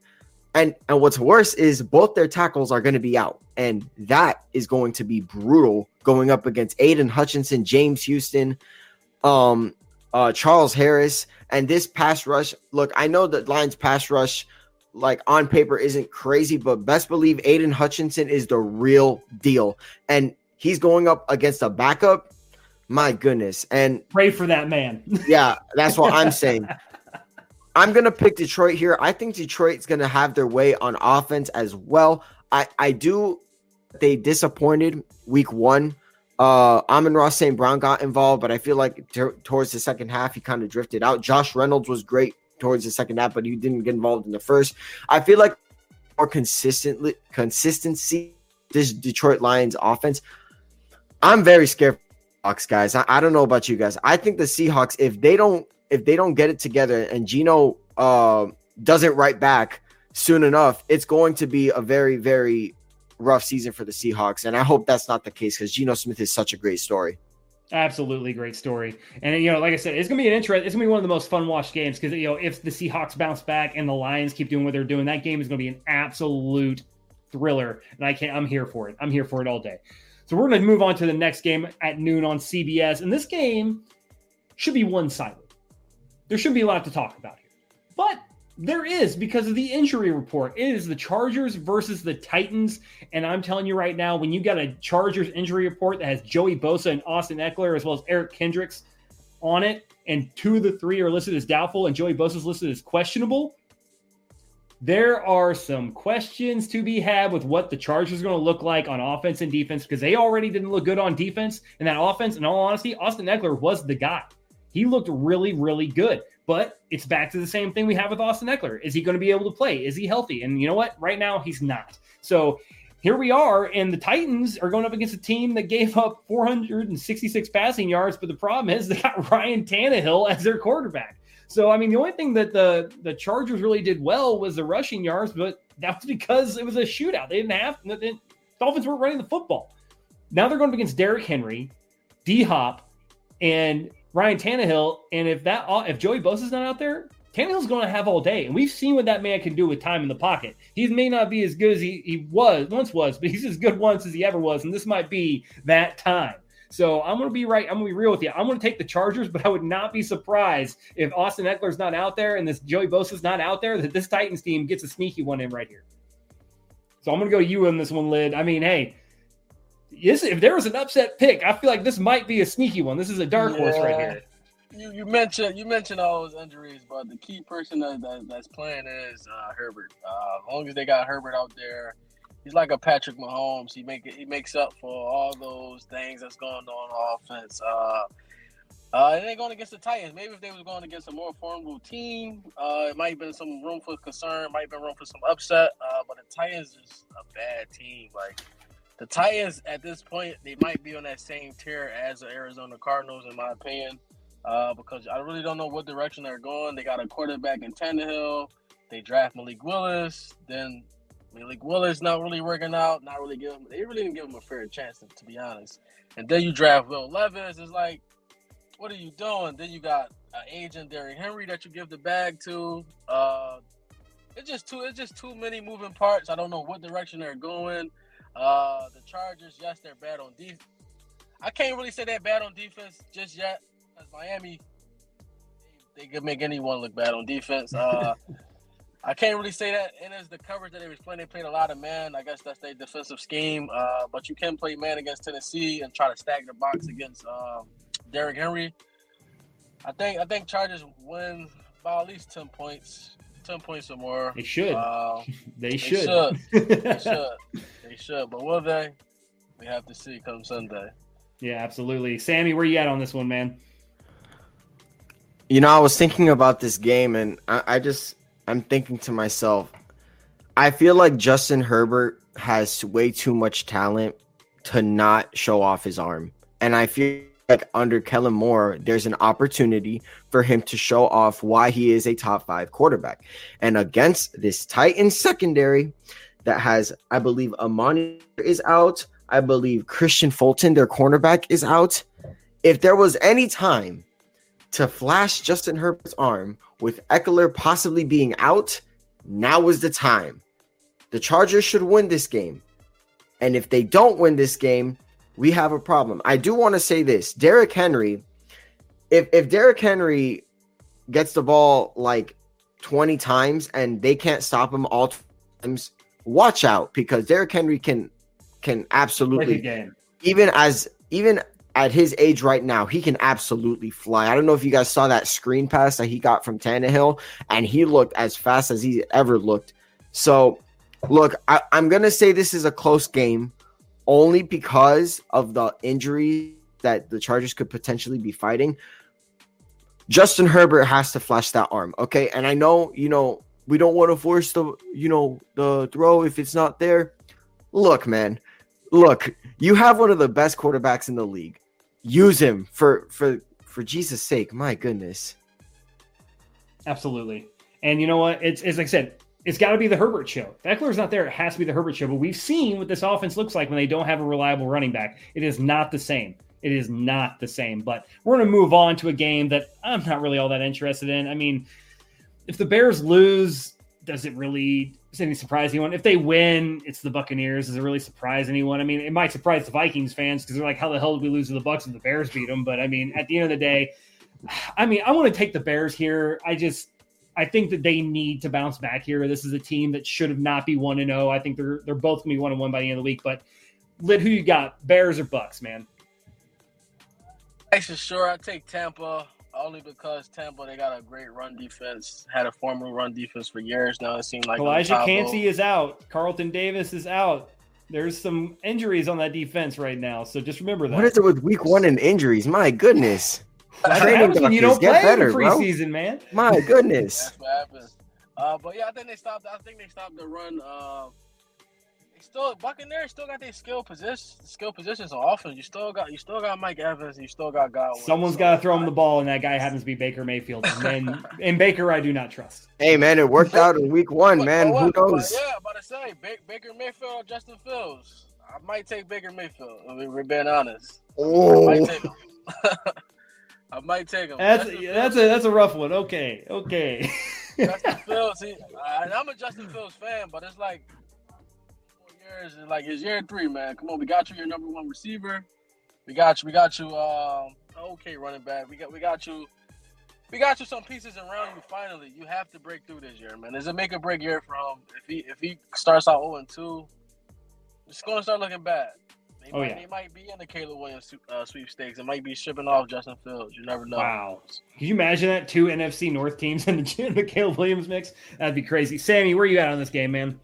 And and what's worse is both their tackles are going to be out, and that is going to be brutal going up against Aidan Hutchinson, James Houston, um, uh, Charles Harris, and this pass rush. Look, I know that Lions pass rush, like on paper, isn't crazy, but best believe Aidan Hutchinson is the real deal, and he's going up against a backup. My goodness, and pray for that man. yeah, that's what I'm saying. I'm gonna pick Detroit here. I think Detroit's gonna have their way on offense as well. I I do they disappointed week one. Uh, Amon-Ra St. Brown got involved, but I feel like t- towards the second half, he kind of drifted out. Josh Reynolds was great towards the second half, but he didn't get involved in the first. I feel like more consistently consistency this Detroit Lions offense. I'm very scared Seahawks guys. I, I, don't know about you guys. I think the Seahawks, if they don't if they don't get it together and Geno uh, doesn't write back soon enough, it's going to be a very, very rough season for the Seahawks. And I hope that's not the case because Geno Smith is such a great story. Absolutely great story. And you know, like I said, it's gonna be an interest. It's gonna be one of the most fun watched games because you know if the Seahawks bounce back and the Lions keep doing what they're doing, that game is gonna be an absolute thriller. And I can't. I'm here for it. I'm here for it all day. So we're gonna move on to the next game at noon on CBS, and this game should be one sided. There shouldn't be a lot to talk about here, but there is because of the injury report. It is the Chargers versus the Titans. And I'm telling you right now, when you got a Chargers injury report that has Joey Bosa and Austin Ekeler, as well as Eric Kendricks on it, and two of the three are listed as doubtful, and Joey Bosa is listed as questionable, there are some questions to be had with what the Chargers are going to look like on offense and defense because they already didn't look good on defense. And that offense, in all honesty, Austin Ekeler was the guy. He looked really, really good. But it's back to the same thing we have with Austin Ekeler. Is he going to be able to play? Is he healthy? And you know what? Right now, he's not. So here we are, and the Titans are going up against a team that gave up 466 passing yards. But the problem is they got Ryan Tannehill as their quarterback. So I mean, the only thing that the the Chargers really did well was the rushing yards, but that's because it was a shootout. They didn't have the Dolphins weren't running the football. Now they're going up against Derrick Henry, D Hop, and Ryan Tannehill, and if that if Joey Bosa's not out there, Tannehill's going to have all day, and we've seen what that man can do with time in the pocket. He may not be as good as he, he was once was, but he's as good once as he ever was, and this might be that time. So I'm going to be right. I'm going to be real with you. I'm going to take the Chargers, but I would not be surprised if Austin Ekeler's not out there and this Joey Bosa's not out there. That this Titans team gets a sneaky one in right here. So I'm going to go you on this one, Lid. I mean, hey, this, if there was an upset pick, I feel like this might be a sneaky one. This is a dark yeah. horse right here. You, you mentioned you mentioned all those injuries, but the key person that, that that's playing is uh, Herbert. Uh, as long as they got Herbert out there, he's like a Patrick Mahomes. He make he makes up for all those things that's going on offense. Uh, uh, and they're going against the Titans. Maybe if they was going against a more formidable team, uh, it might have been some room for concern. Might have been room for some upset. Uh, but the Titans is a bad team. Like the Titans at this point, they might be on that same tier as the Arizona Cardinals, in my opinion, uh, because I really don't know what direction they're going. They got a quarterback in Tannehill. They draft Malik Willis. Then Malik Willis not really working out. Not really him. They really didn't give him a fair chance, to, to be honest. And then you draft Will Levis. It's like, what are you doing? Then you got uh, agent Derrick Henry that you give the bag to. Uh, it's just too. It's just too many moving parts. I don't know what direction they're going. Uh, the Chargers, yes, they're bad on defense. I can't really say they're bad on defense just yet. As Miami, they, they could make anyone look bad on defense. Uh, I can't really say that. And as the coverage that they was playing, they played a lot of man. I guess that's their defensive scheme. Uh, but you can play man against Tennessee and try to stack the box against uh, Derrick Henry. I think I think Chargers win by at least ten points ten points or more. They should. Uh, they, they should. should. they should. They should. But will they? We have to see come Sunday. Yeah, absolutely. Sammy, where you at on this one, man? You know, I was thinking about this game, and I, I just I'm thinking to myself, I feel like Justin Herbert has way too much talent to not show off his arm, and I feel like under Kellen Moore, there's an opportunity for him to show off why he is a top five quarterback. And against this Titan secondary that has, I believe, Amani is out. I believe Kristian Fulton, their cornerback, is out. If there was any time to flash Justin Herbert's arm with Ekeler possibly being out, now was the time. The Chargers should win this game. And if they don't win this game, we have a problem. I do want to say this Derrick Henry, if, if Derrick Henry gets the ball like 20 times and they can't stop him all times, watch out because Derrick Henry can can absolutely even as even at his age right now, he can absolutely fly. I don't know if you guys saw that screen pass that he got from Tannehill, and he looked as fast as he ever looked. So, look, I, am gonna say this is a close game only because of the injury that the Chargers could potentially be fighting. Justin Herbert has to flash that arm, okay? And I know, you know, we don't want to force the, you know, the throw if it's not there. Look, man, look, you have one of the best quarterbacks in the league. Use him for for for Jesus' sake. My goodness. Absolutely. And you know what? It's, it's like I said, it's got to be the Herbert show. If Ekeler's not there, it has to be the Herbert show. But we've seen what this offense looks like when they don't have a reliable running back. It is not the same. It is not the same. But we're going to move on to a game that I'm not really all that interested in. I mean, if the Bears lose, does it really does any surprise anyone? If they win, it's the Buccaneers. Does it really surprise anyone? I mean, it might surprise the Vikings fans because they're like, "How the hell did we lose to the Bucks and the Bears beat them?" But I mean, at the end of the day, I mean, I want to take the Bears here. I just I think that they need to bounce back here. This is a team that should have not be one and zero. I think they're they're both gonna be one and one by the end of the week. But Lid, who you got? Bears or Bucks, man? Actually, sure. I take Tampa only because Tampa they got a great run defense. Had a former run defense for years now. It seems like Calijah Kancey is out. Carlton Davis is out. There's some injuries on that defense right now, so just remember that. What is it with Week One and injuries? My goodness. That's what you don't play better, in preseason, bro. man. My goodness. That's what happens. Uh, but yeah, I think they stopped. I think they stopped the run. Uh, still Buccaneers still got their skill position skill positions on offense. You still got you still got Mike Evans. You still got Godwin. Someone's so, got to throw him the ball, and that guy happens to be Baker Mayfield. And then in Baker, I do not trust. Hey man, it worked out in Week One, but, man. But Who knows? But, yeah, about to say Baker Mayfield, or Justin Fields. I might take Baker Mayfield. I mean, we're being honest. Oh. I might oh. take him. I might take him. That's Justin that's Fields. a that's a rough one. Okay, okay. Justin Fields, he, and I'm a Justin Fields fan, but it's like years, like it's year three, man. Come on, we got you your number one receiver. We got you. We got you. Um, okay, running back. We got. We got you. We got you some pieces around you. Finally, you have to break through this year, man. Is it make or break year for him? If he if he starts out 0 and 2, it's going to start looking bad. They oh, might, yeah. They might be in the Caleb Williams uh, sweepstakes. It might be shipping off Justin Fields. You never know. Wow. Can you imagine that? Two NFC North teams in the, in the Caleb Williams mix? That'd be crazy. Sammy, where are you at on this game, man?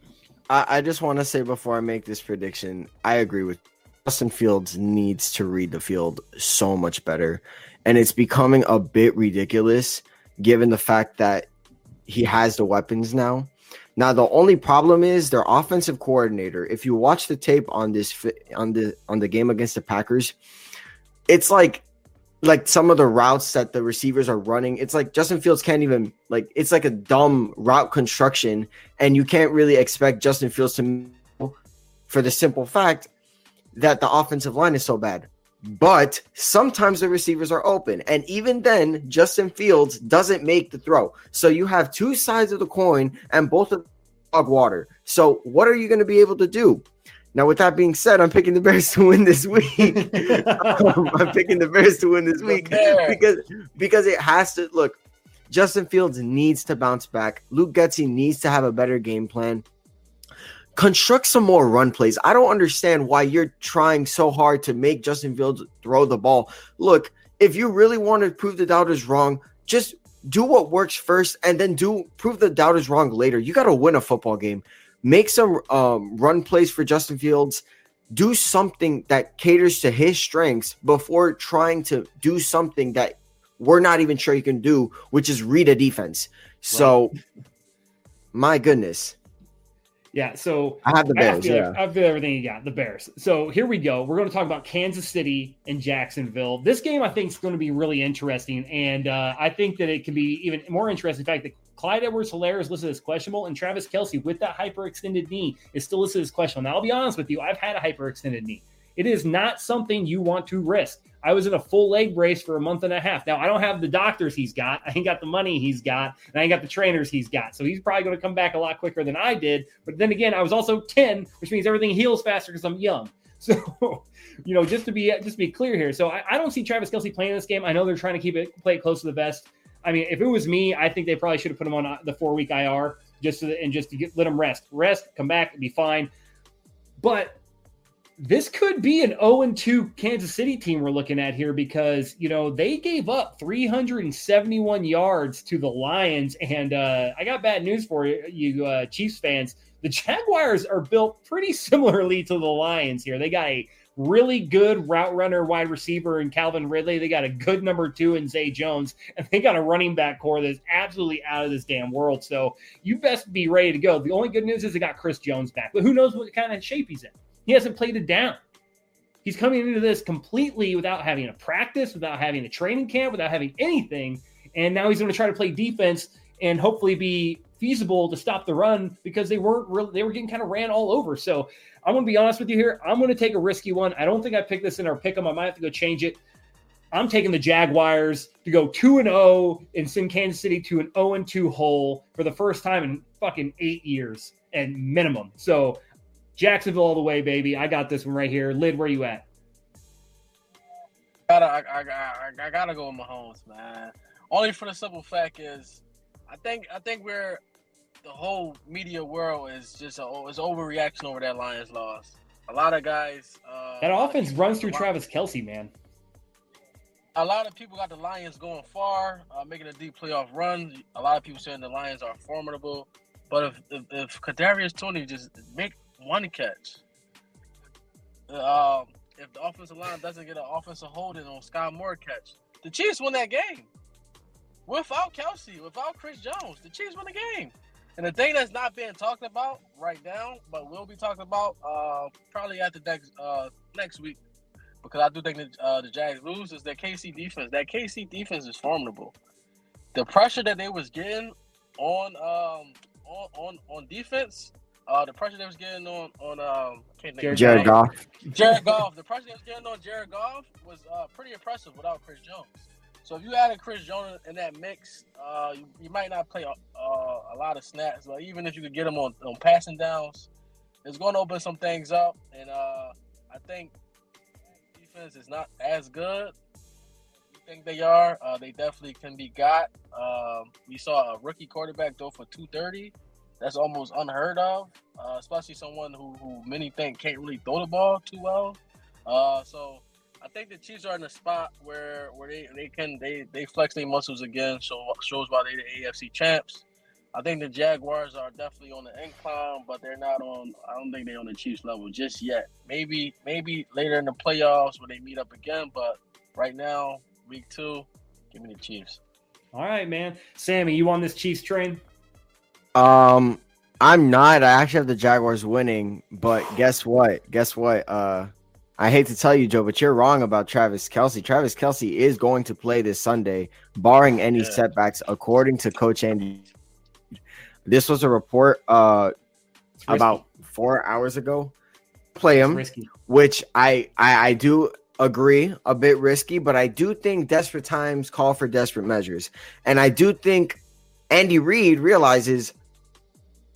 I, I just want to say before I make this prediction, I agree with Justin Fields needs to read the field so much better. And it's becoming a bit ridiculous given the fact that he has the weapons now. Now the only problem is their offensive coordinator. If you watch the tape on this on the on the game against the Packers, it's like like some of the routes that the receivers are running, it's like Justin Fields can't even like it's like a dumb route construction, and you can't really expect Justin Fields to for the simple fact that the offensive line is so bad. But sometimes the receivers are open, and even then, Justin Fields doesn't make the throw. So you have two sides of the coin, and both of dog water. So what are you going to be able to do? Now, with that being said, I'm picking the Bears to win this week. um, I'm picking the Bears to win this week because because it has to look. Justin Fields needs to bounce back. Luke Getsy needs to have a better game plan. Construct some more run plays. I don't understand why you're trying so hard to make Justin Fields throw the ball. Look, if you really want to prove the doubters wrong, just do what works first and then do prove the doubters wrong later. You got to win a football game make some um, run plays for Justin Fields. Do something that caters to his strengths before trying to do something that we're not even sure he can do, which is read a defense. So, right. my goodness. Yeah, so I have the Bears. I yeah, I feel everything you got. The Bears. So here we go. We're going to talk about Kansas City and Jacksonville. This game, I think, is going to be really interesting, and uh, I think that it can be even more interesting. In fact, that Clyde Edwards-Helaire is listed as questionable, and Travis Kelce, with that hyperextended knee is still listed as questionable. Now, I'll be honest with you, I've had a hyperextended knee. It is not something you want to risk. I was in a full leg brace for a month and a half. Now, I don't have the doctors he's got. I ain't got the money he's got. And I ain't got the trainers he's got. So he's probably going to come back a lot quicker than I did. But then again, I was also 10, which means everything heals faster because I'm young. So, you know, just to be just to be clear here. So I, I don't see Travis Kelce playing this game. I know they're trying to keep it play it close to the vest. I mean, if it was me, I think they probably should have put him on uh, the four week IR just to, and just to get, let him rest, rest, come back, be fine. But this could be an 0 2 Kansas City team we're looking at here because, you know, they gave up 371 yards to the Lions. And uh, I got bad news for you, you uh, Chiefs fans. The Jaguars are built pretty similarly to the Lions here. They got a really good route runner wide receiver in Calvin Ridley. They got a good number two in Zay Jones, and they got a running back core that's absolutely out of this damn world. So you best be ready to go. The only good news is they got Chris Jones back, but who knows what kind of shape he's in? He hasn't played it down. He's coming into this completely without having a practice, without having a training camp, without having anything. And now he's going to try to play defense and hopefully be feasible to stop the run because they weren't really, they were getting kind of ran all over. So I'm going to be honest with you here. I'm going to take a risky one. I don't think I picked this in our pick 'em. I might have to go change it. I'm taking the Jaguars to go 2 and 0 and send Kansas City to an 0 and 2 hole for the first time in fucking 8 years and minimum. So Jacksonville all the way, baby. I got this one right here. Lid, where you at? I, I, I, I gotta go with Mahomes, man. Only for the simple fact is, I think, I think we're the whole media world is just a, is overreaction over that Lions loss. A lot of guys. Uh, that offense runs through Travis Kelce, man. A lot of people got the Lions going far, uh, making a deep playoff run. A lot of people saying the Lions are formidable, but if if, if Kadarius Toney just make one catch, uh, if the offensive line doesn't get an offensive holding on Skyy Moore catch, the Chiefs win that game. Without Kelce, without Chris Jones, the Chiefs win the game. And the thing that's not being talked about right now, but we'll be talked about uh, probably after next uh, next week, because I do think that uh, the Jags lose is that KC defense. That KC defense is formidable. The pressure that they was getting on um, on on on defense, uh, the pressure they was getting on on um, Jared, Jared Goff. Jared Goff. The pressure they was getting on Jared Goff was uh, pretty impressive without Chris Jones. So if you added Chris Jones in that mix, uh, you, you, might not play a, uh, a lot of snaps, but even if you could get him on, on passing downs, it's going to open some things up. And uh, I think defense is not as good. You think they are? Uh, they definitely can be got. Um, we saw a rookie quarterback throw for 230. That's almost unheard of, uh, especially someone who, who many think can't really throw the ball too well. Uh, so I think the Chiefs are in a spot where where they, they can they they flex their muscles again. So shows why they're the AFC champs. I think the Jaguars are definitely on the incline, but they're not on. I don't think they're on the Chiefs level just yet. Maybe maybe later in the playoffs when they meet up again. But right now, week two, give me the Chiefs. All right, man. Sammy, you on this Chiefs train? Um, I'm not. I actually have the Jaguars winning, but guess what? Guess what? Uh, I hate to tell you, Joe, but you're wrong about Travis Kelce. Travis Kelce is going to play this Sunday, barring any yeah. setbacks, according to Coach Andy. This was a report uh, about four hours ago. Play him, which I, I I do agree a bit risky, but I do think desperate times call for desperate measures, and I do think Andy Reid realizes,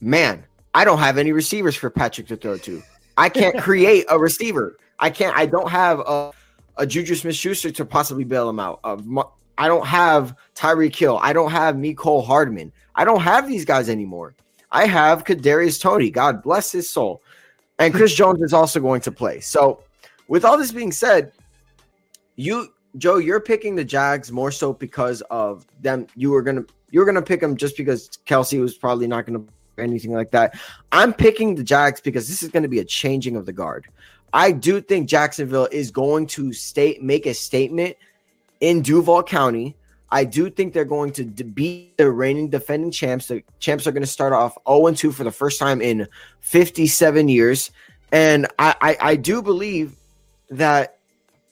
man, I don't have any receivers for Patrick to throw to. I can't create a receiver. I can't. I don't have a, a Juju Smith Schuster to possibly bail him out. Uh, I don't have Tyreek Hill. I don't have Mecole Hardman. I don't have these guys anymore. I have Kadarius Toney. God bless his soul. And Chris Jones is also going to play. So, with all this being said, you Joe, you're picking the Jags more so because of them. You were gonna you were gonna pick them just because Kelce was probably not gonna anything like that. I'm picking the Jags because this is going to be a changing of the guard. I do think Jacksonville is going to state make a statement in Duval County. I do think they're going to beat the reigning defending champs. The champs are going to start off 0 2 for the first time in 57 years. And I, I, I do believe that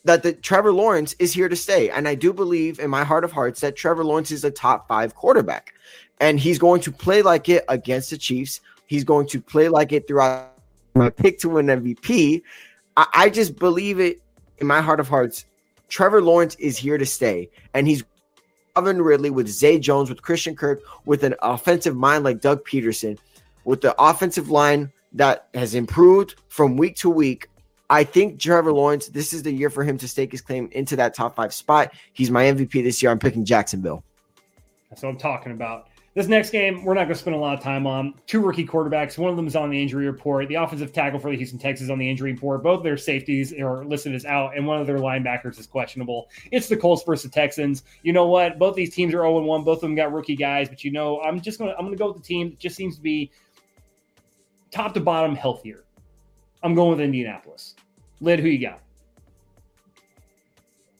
that the Trevor Lawrence is here to stay. And I do believe in my heart of hearts that Trevor Lawrence is a top five quarterback. And he's going to play like it against the Chiefs. He's going to play like it throughout my pick to win MVP. I, I just believe it in my heart of hearts. Trevor Lawrence is here to stay, and he's Calvin Ridley with Zay Jones, with Christian Kirk, with an offensive mind like Doug Pederson, with the offensive line that has improved from week to week. I think Trevor Lawrence, this is the year for him to stake his claim into that top five spot. He's my MVP this year. I'm picking Jacksonville. That's what I'm talking about. This next game, we're not going to spend a lot of time on. Two rookie quarterbacks. One of them is on the injury report. The offensive tackle for the Houston Texans on the injury report. Both their safeties are listed as out, and one of their linebackers is questionable. It's the Colts versus the Texans. You know what? Both these teams are 0 1. Both of them got rookie guys, but you know, I'm just going to I'm going to go with the team that just seems to be top to bottom healthier. I'm going with Indianapolis. Lid, who you got?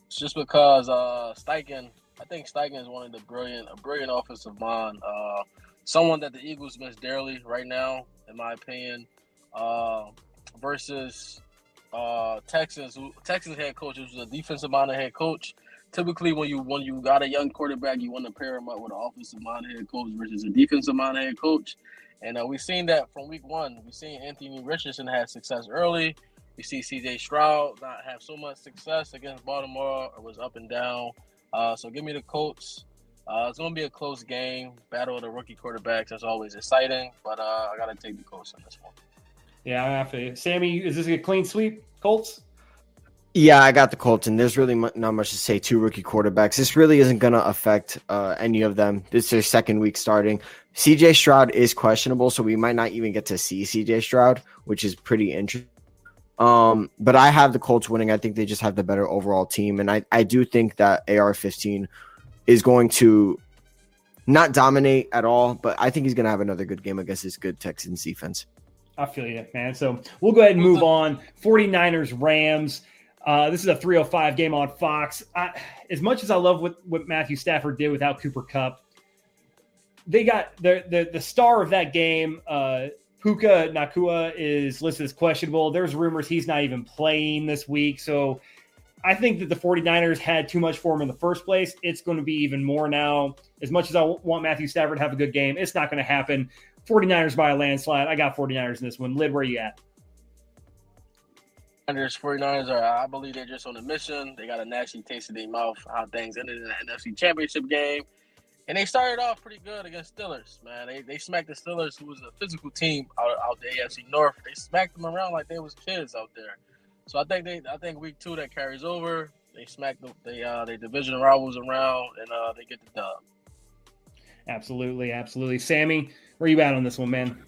It's just because uh Steichen, I think Steichen is one of the brilliant, a brilliant offensive mind. Uh, someone that the Eagles miss dearly right now, in my opinion. Uh, versus uh Texas. who Texans head coach was a defensive minded head coach. Typically, when you when you got a young quarterback, you want to pair him up with an offensive minded head coach versus a defensive minded head coach. And uh, we've seen that from week one. We've seen Anthony Richardson have success early. We see CJ Stroud not have so much success against Baltimore. It was up and down. Uh, so give me the Colts. Uh, it's going to be a close game. Battle of the rookie quarterbacks. That's always exciting. But uh, I got to take the Colts on this one. Yeah, I have to. Sammy, is this a clean sweep, Colts? Yeah, I got the Colts, and there's really not much to say. Two rookie quarterbacks. This really isn't going to affect uh, any of them. This is their second week starting. CJ Stroud is questionable, so we might not even get to see CJ Stroud, which is pretty interesting. Um, but I have the Colts winning. I think they just have the better overall team, and I, I do think that AR-15 is going to not dominate at all, but I think he's going to have another good game against this good Texans defense. I feel you, man. So we'll go ahead and move on. 49ers, Rams. Uh, this is a 305 game on Fox. I, as much as I love what, what Matthew Stafford did without Cooper Kupp, they got the, the, the star of that game, uh, Puka Nacua is listed as questionable. There's rumors he's not even playing this week. So I think that the 49ers had too much for him in the first place. It's going to be even more now. As much as I want Matthew Stafford to have a good game, it's not going to happen. 49ers by a landslide. I got 49ers in this one. Lid, where you at? 49ers are, I believe they're just on a mission. They got a nasty taste in their mouth how things ended in the NFC Championship game. And they started off pretty good against Steelers, man. They, they smacked the Steelers, who was a physical team out, out the AFC North. They smacked them around like they was kids out there. So I think they I think week two that carries over. They smack the they uh they division rivals around and uh they get the dub. Absolutely, absolutely. Sammy, where you at on this one, man?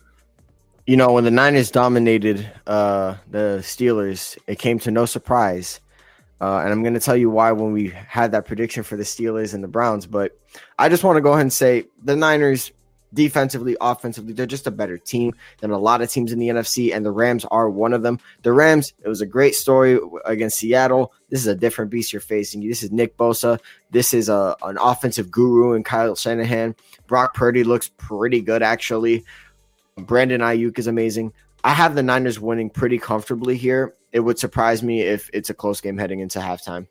You know, when the Niners dominated uh the Steelers, it came to no surprise. Uh, and I'm going to tell you why when we had that prediction for the Steelers and the Browns. But I just want to go ahead and say the Niners defensively, offensively, they're just a better team than a lot of teams in the NFC, and the Rams are one of them. The Rams, it was a great story against Seattle. This is a different beast you're facing. This is Nick Bosa. This is a, an offensive guru in Kyle Shanahan. Brock Purdy looks pretty good, actually. Brandon Aiyuk is amazing. I have the Niners winning pretty comfortably here. It would surprise me if it's a close game heading into halftime.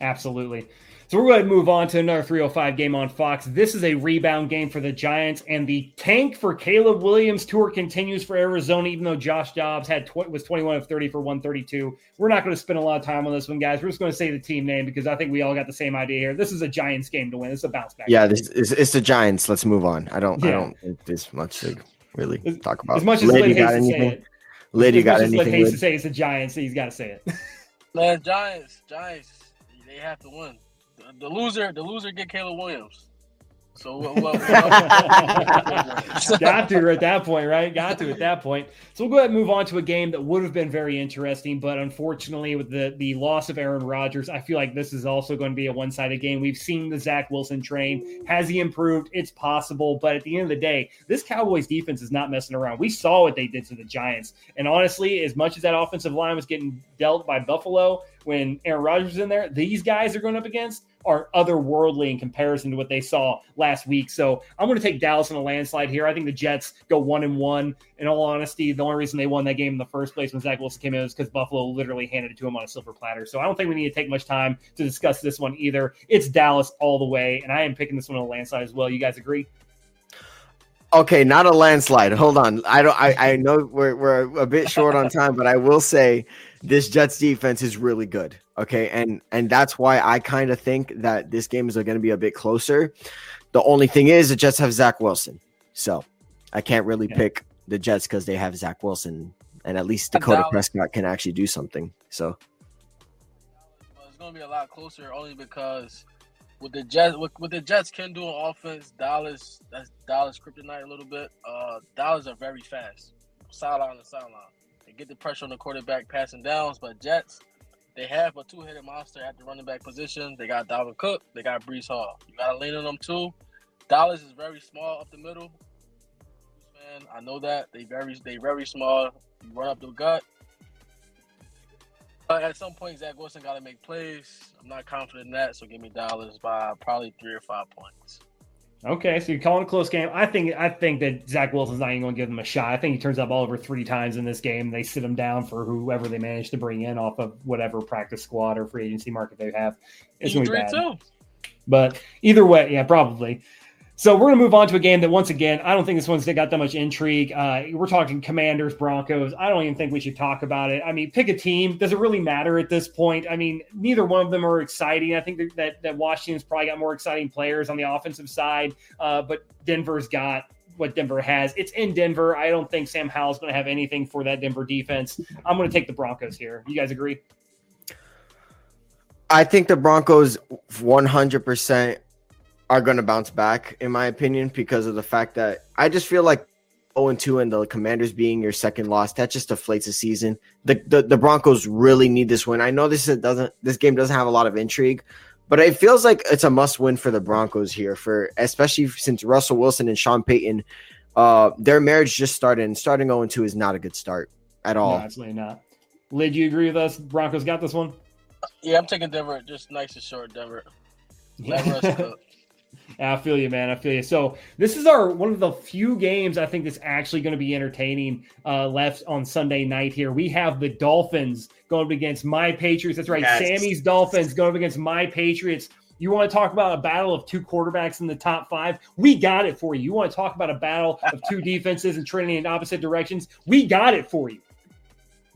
Absolutely. So we're going to move on to another 305 game on Fox. This is a rebound game for the Giants, and the tank for Caleb Williams tour continues for Arizona. Even though Josh Dobbs had tw- was 21 of 30 for 132, we're not going to spend a lot of time on this one, guys. We're just going to say the team name because I think we all got the same idea here. This is a Giants game to win. It's a bounce back. Yeah, this is it's the Giants. Let's move on. I don't. Yeah. I don't think there's much to really talk about. As much as Lady got anything. Lady got anything. Hates to say it's the Giants, so he's got to say it. Man, Giants, Giants, they have to win the loser, the loser get Caleb Williams. So well, well, got to at that point, right? Got to at that point. So we'll go ahead and move on to a game that would have been very interesting, but unfortunately, with the the loss of Aaron Rodgers, I feel like this is also going to be a one sided game. We've seen the Zach Wilson train. Has he improved? It's possible, but at the end of the day, this Cowboys defense is not messing around. We saw what they did to the Giants, and honestly, as much as that offensive line was getting dealt by Buffalo when Aaron Rodgers is in there, these guys are going up against are otherworldly in comparison to what they saw last week. So I'm going to take Dallas in a landslide here. I think the Jets go one and one. In all honesty, the only reason they won that game in the first place when Zach Wilson came in was because Buffalo literally handed it to him on a silver platter. So I don't think we need to take much time to discuss this one either. It's Dallas all the way, and I am picking this one on a landslide as well. You guys agree? Okay, not a landslide. Hold on. I don't. I, I know we're we're a bit short on time, but I will say this Jets defense is really good. Okay, and and that's why I kind of think that this game is going to be a bit closer. The only thing is, the Jets have Zach Wilson, so I can't really yeah. pick the Jets because they have Zach Wilson, and at least Dakota Prescott can actually do something. So well, it's going to be a lot closer, only because with the Jets, with, with the Jets can do on offense, Dallas that's Dallas kryptonite a little bit. Uh, Dallas are very fast, sideline to sideline. They get the pressure on the quarterback passing downs, but Jets they have a two-headed monster at the running back position. They got Dalvin Cook. They got Breece Hall. You got to lean on them too. Dallas is very small up the middle. man. I know that they very they very small. You Run up the gut. But at some point, Zach Wilson got to make plays. I'm not confident in that, so give me Dallas by probably three or five points. Okay, so you're calling a close game. I think I think that Zach Wilson's not even going to give them a shot. I think he turns up all over three times in this game. They sit him down for whoever they manage to bring in off of whatever practice squad or free agency market they have. It's going to be bad. But either way, yeah, probably. So we're going to move on to a game that, once again, I don't think this one's got that much intrigue. Uh, we're talking Commanders, Broncos. I don't even think we should talk about it. I mean, pick a team. Does it really matter at this point? I mean, neither one of them are exciting. I think that that, Washington's probably got more exciting players on the offensive side, uh, but Denver's got what Denver has. It's in Denver. I don't think Sam Howell's going to have anything for that Denver defense. I'm going to take the Broncos here. You guys agree? I think the Broncos 100% are going to bounce back, in my opinion, because of the fact that I just feel like 0 2 and the Commanders being your second loss, that just deflates the season. The, the the Broncos really need this win. I know this doesn't this game doesn't have a lot of intrigue, but it feels like it's a must win for the Broncos here, for especially since Russell Wilson and Sean Payton, uh, their marriage just started, and starting 0 2 is not a good start at all. No, absolutely not. Lid, you agree with us? Broncos got this one? Yeah, I'm taking Denver. Just nice and short, Denver. Let I feel you, man. I feel you. So this is our one of the few games I think that's actually going to be entertaining uh, left on Sunday night. Here we have the Dolphins going up against my Patriots. That's right, yes. Sammy's Dolphins going up against my Patriots. You want to talk about a battle of two quarterbacks in the top five? We got it for you. You want to talk about a battle of two defenses and trending in opposite directions? We got it for you.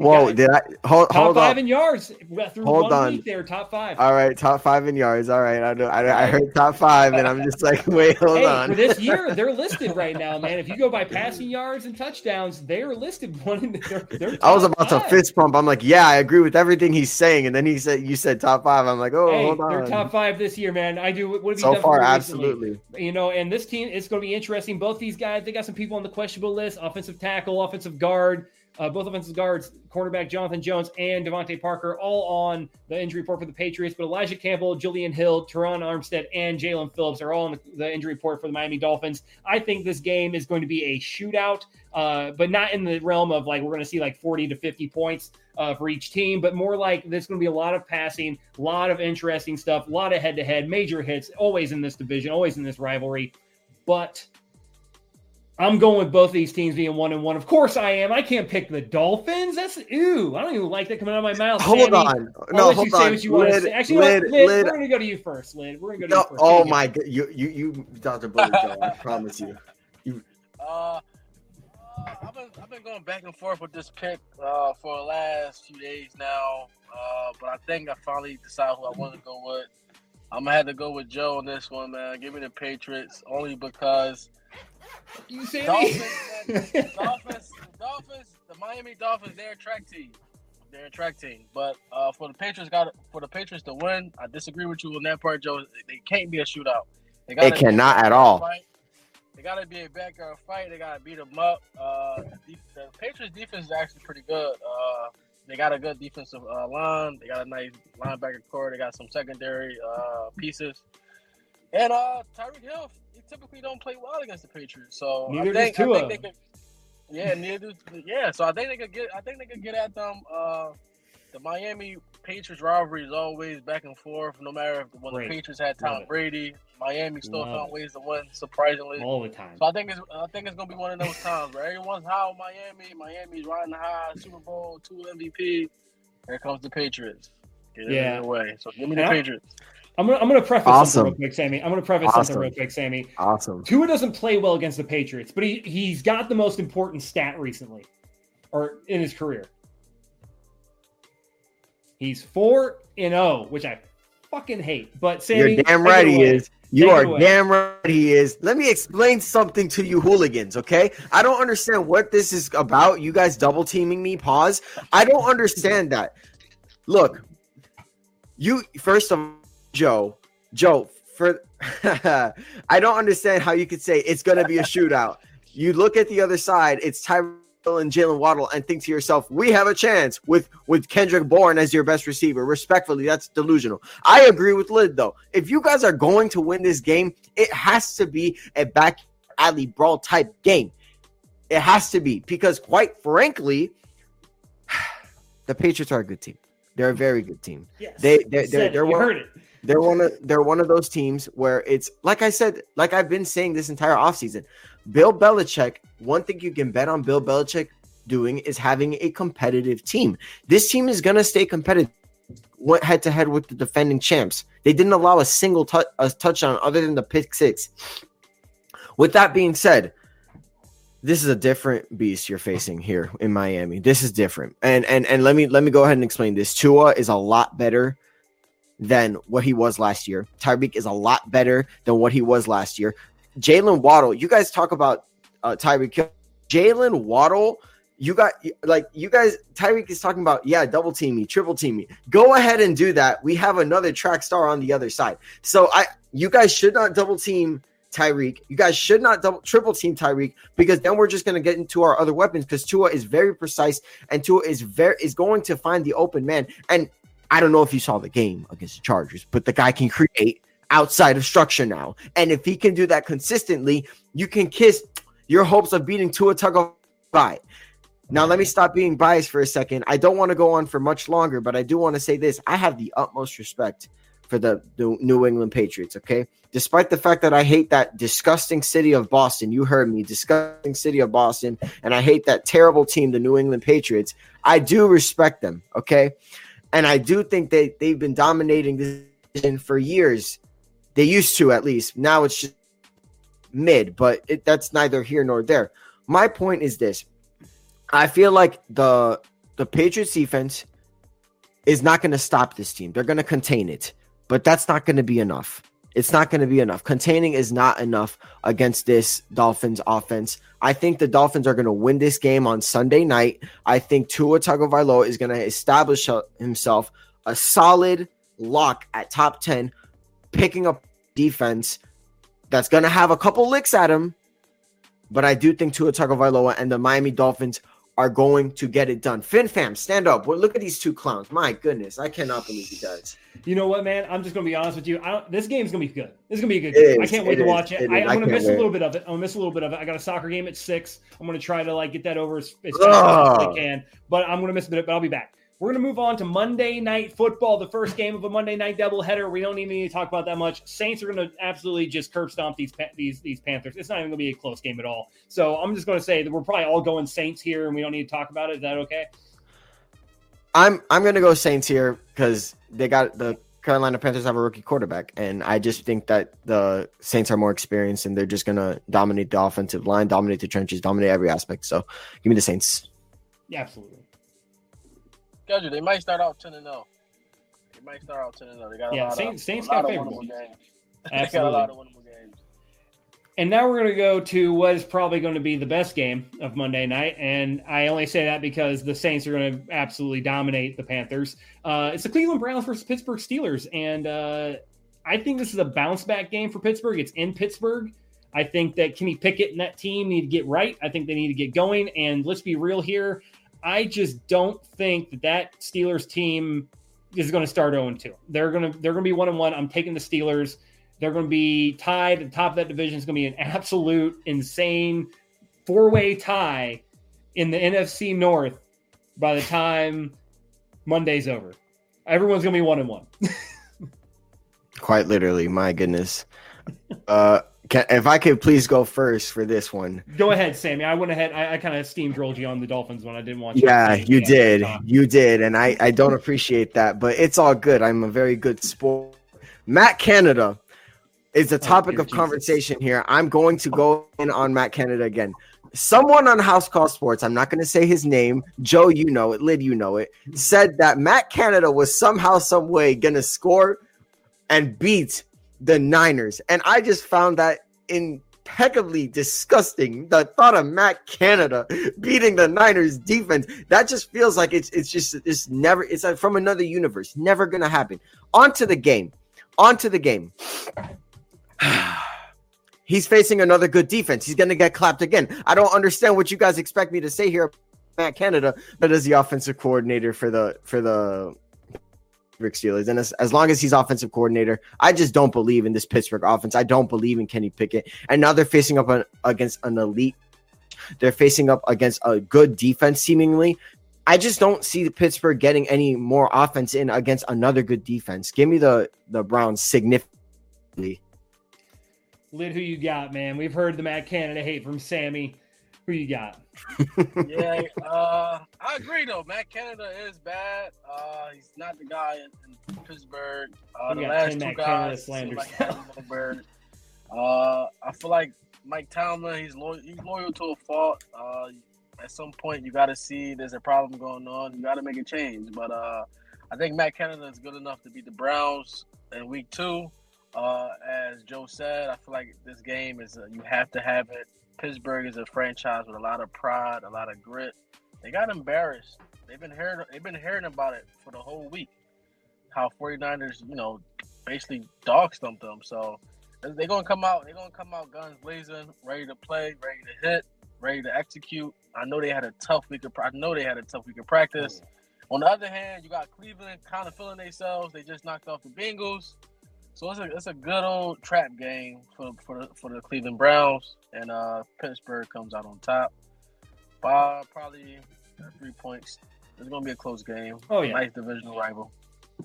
Whoa! Did I hold, top hold five in yards through hold one on. week there? Top five. All right, top five in yards. All right, I know. I, I heard top five, and I'm just like, wait, hold hey, on. For this year, they're listed right now, man. If you go by passing yards and touchdowns, they are listed one in their. their I was about five. to fist pump. I'm like, yeah, I agree with everything he's saying, and then he said, you said top five. I'm like, oh, hey, hold on. They're top five this year, man. I do. What have so you done far? Absolutely. You know, and this team, it's going to be interesting. Both these guys, they got some people on the questionable list: offensive tackle, offensive guard. Uh, both offensive guards, cornerback Jonathan Jones and DeVante Parker, all on the injury report for the Patriots. But Elijah Campbell, Julian Hill, Terron Armstead, and Jaelan Phillips are all on the, the, injury report for the Miami Dolphins. I think this game is going to be a shootout, uh, but not in the realm of like we're going to see like 40 to 50 points uh, for each team, but more like there's going to be a lot of passing, a lot of interesting stuff, a lot of head to head, major hits, always in this division, always in this rivalry. But I'm going with both of these teams being one and one. Of course, I am. I can't pick the Dolphins. That's ooh. I don't even like that coming out of my mouth. Hold Sammy. on. No, I'll let you say on. what you want to say. Actually, Lid, Lid, Lid, we're going to go to you first, Lid. We're going to go to no, you first. Oh my god, you you you, Dr. Bully Joe. I promise you. You. Uh, I've been I've been going back and forth with this pick uh, for the last few days now, uh, but I think I finally decided who I want to go with. I'm gonna have to go with Joe on this one, man. Give me the Patriots only because you see Dolphins, Dolphins, Dolphins, the Miami Dolphins, they're a track team. They're a track team. But uh, for the Patriots, got for the Patriots to win, I disagree with you on that part, Joe. They can't be a shootout. They, they cannot at all. Fight. They got to be a backyard fight. They got to beat them up. Uh, the, the, Patriots defense is actually pretty good. Uh, they got a good defensive uh, line. They got a nice linebacker core. They got some secondary uh, pieces. And uh, Tyreek Hill, typically don't play well against the Patriots. So neither I think, I think they could. Yeah, neither. Yeah, so I think they could get. I think they could get at them. Uh, the Miami Patriots rivalry is always back and forth. No matter if when Great. the Patriots had Tom Brady, Miami still Love found it. ways to win. Surprisingly, all the time. So I think it's. I think it's gonna be one of those times where everyone's high on Miami. Miami's riding high. Super Bowl, two MVP. Here comes the Patriots. Get it yeah. way. So give me the Patriots. I'm gonna I'm gonna preface awesome. something real quick, Sammy. I'm gonna preface awesome. something real quick, Sammy. Awesome. Tua doesn't play well against the Patriots, but he he's got the most important stat recently, or in his career. He's four and zero, oh, which I fucking hate. But Sammy, you're damn right he is. You take are damn right he is. Let me explain something to you hooligans, okay? I don't understand what this is about. You guys double teaming me. Pause. I don't understand that. Look, you first of all Joe, Joe, for I don't understand how you could say it's going to be a shootout. You look at the other side, it's Tyrell and Jaylen Waddle, and think to yourself, we have a chance with with Kendrick Bourne as your best receiver. Respectfully, that's delusional. I agree with Lid though. If you guys are going to win this game, it has to be a back alley brawl type game. It has to be because, quite frankly, the Patriots are a good team. They're a very good team. Yes. they they they're, they're You one- heard it. They're one of they're one of those teams where it's like I said, like I've been saying this entire offseason. Bill Belichick, one thing you can bet on Bill Belichick doing is having a competitive team. This team is gonna stay competitive. Went head to head with the defending champs. They didn't allow a single touch a touchdown other than the pick six. With that being said, this is a different beast you're facing here in Miami. This is different. And and and let me let me go ahead and explain this. Tua is a lot better than what he was last year. Tyreek is a lot better than what he was last year. Jaylen Waddle, you guys talk about uh, Tyreek Jaylen Waddle, you got like you guys. Tyreek is talking about yeah, double team me, triple team me. Go ahead and do that. We have another track star on the other side. So I, you guys should not double team Tyreek. You guys should not double triple team Tyreek because then we're just going to get into our other weapons because Tua is very precise and Tua is very is going to find the open man. And I don't know if you saw the game against the Chargers, but the guy can create outside of structure now. And if he can do that consistently, you can kiss your hopes of beating Tua Tagovailoa. Now, let me stop being biased for a second. I don't want to go on for much longer, but I do want to say this. I have the utmost respect for the, the New England Patriots, okay? Despite the fact that I hate that disgusting city of Boston, you heard me, disgusting city of Boston, and I hate that terrible team, the New England Patriots, I do respect them, okay? And I do think they, they've been dominating this division for years. They used to, at least. Now it's just mid, but it, that's neither here nor there. My point is this I feel like the the Patriots defense is not going to stop this team. They're going to contain it, but that's not going to be enough. It's not going to be enough. Containing is not enough against this Dolphins offense. I think the Dolphins are going to win this game on Sunday night. I think Tua Tagovailoa is going to establish himself a solid lock at top 10, picking up defense that's going to have a couple licks at him. But I do think Tua Tagovailoa and the Miami Dolphins are going to get it done. Fin fam, stand up. Well, look at these two clowns. My goodness, I cannot believe you guys. You know what, man? I'm just gonna be honest with you. I don't, this game's gonna be good. This is gonna be a good It game. I can't wait to is, watch it. it I, I'm gonna miss a little bit of it. I'm gonna miss a little bit of it. I got a soccer game at six. I'm gonna try to like get that over as, as fast as I can, but I'm gonna miss a bit. But I'll be back. We're gonna move on to Monday Night Football, the first game of a Monday Night doubleheader. We don't even need to talk about that much. Saints are gonna absolutely just curb stomp these these these Panthers. It's not even gonna be a close game at all. So I'm just gonna say that we're probably all going Saints here, and we don't need to talk about it. Is that okay? I'm I'm gonna go Saints here because they got the Carolina Panthers have a rookie quarterback, and I just think that the Saints are more experienced and they're just gonna dominate the offensive line, dominate the trenches, dominate every aspect. So give me the Saints. Yeah, absolutely. Schedule. They might start out ten and zero. They might start out ten and zero. They got a Yeah, lot Saints- of Saints got favorable. games. They got a lot of winnable games. And now we're going to go to what is probably going to be the best game of Monday night. And I only say that because the Saints are going to absolutely dominate the Panthers. Uh, it's the Cleveland Browns versus Pittsburgh Steelers. And uh, I think this is a bounce back game for Pittsburgh. It's in Pittsburgh. I think that Kenny Pickett and that team need to get right. I think they need to get going. And let's be real here. I just don't think that that Steelers team is going to start 0 2. They're going to they're going to be 1 and 1. I'm taking the Steelers. They're going to be tied. at The top of that division is going to be an absolute insane four way tie in the NFC North by the time Monday's over. Everyone's going to be one and one. Quite literally, my goodness. Uh, can, if I could please go first for this one. Go ahead, Sammy. I went ahead. I, I kind of steamrolled you on the Dolphins when I didn't want. Yeah, you did. You did. And I, I don't appreciate that, but it's all good. I'm a very good sport. Matt Canada is the oh, topic Oh, of Jesus. conversation here. I'm going to go in on Matt Canada again. Someone on House Call Sports, I'm not going to say his name, Joe, you know it, Lid, you know it, said that Matt Canada was somehow, some way going to score and beat the Niners. And I just found that impeccably disgusting. The thought of Matt Canada beating the Niners defense, that just feels like it's it's just it's never it's like from another universe. Never gonna happen. On to the game. On to the game. He's facing another good defense. He's gonna get clapped again. I don't understand what you guys expect me to say here, Matt Canada, but as the offensive coordinator for the for the Rick Steelers. And as, as long as he's offensive coordinator, I just don't believe in this Pittsburgh offense. I don't believe in Kenny Pickett. And now they're facing up on, against an elite. They're facing up against a good defense, seemingly. I just don't see the Pittsburgh getting any more offense in against another good defense. Give me the the Browns significantly. Lid, who you got, man? We've heard the Matt Canada hate from Sammy. Who you got? yeah, uh, I agree though. Matt Canada is bad. Uh, he's not the guy in, in Pittsburgh. Uh, the last two Matt guys, like uh, I feel like Mike Tomlin. He's loyal. He's loyal to a fault. Uh, at some point, you got to see there's a problem going on. You got to make a change. But uh, I think Matt Canada is good enough to beat the Browns in Week Two. Uh, as Joe said, I feel like this game is uh, you have to have it. Pittsburgh is a franchise with a lot of pride, a lot of grit. They got embarrassed. They've been hearing they've been hearing about it for the whole week. How 49ers, you know, basically dog stumped them. So they're gonna come out, they're gonna come out guns blazing, ready to play, ready to hit, ready to execute. I know they had a tough week of I know they had a tough week of practice. Mm. On the other hand, you got Cleveland kind of feeling themselves. They just knocked off the Bengals. So it's a it's a good old trap game for for the, for the Cleveland Browns, and uh, Pittsburgh comes out on top by probably three points. It's gonna be a close game. Oh yeah, nice divisional rival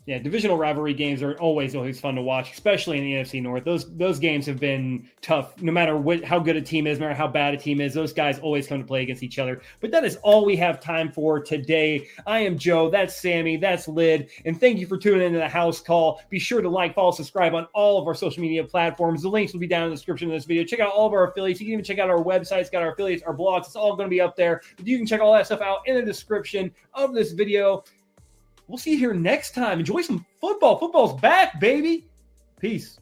yeah, divisional rivalry games are always always fun to watch, especially in the NFC North. Those those games have been tough, no matter what how good a team is, no matter how bad a team is. Those guys always come to play against each other. But that is all we have time for today. I am Joe. That's Sammy. That's Lid. And thank you for tuning into the house call. Be sure to like, follow, subscribe on all of our social media platforms. The links will be down in the description of this video. Check out all of our affiliates. You can even check out our websites. Got our affiliates, our blogs. It's all going to be up there. But you can check all that stuff out in the description of this video. We'll see you here next time. Enjoy some football. Football's back, baby. Peace.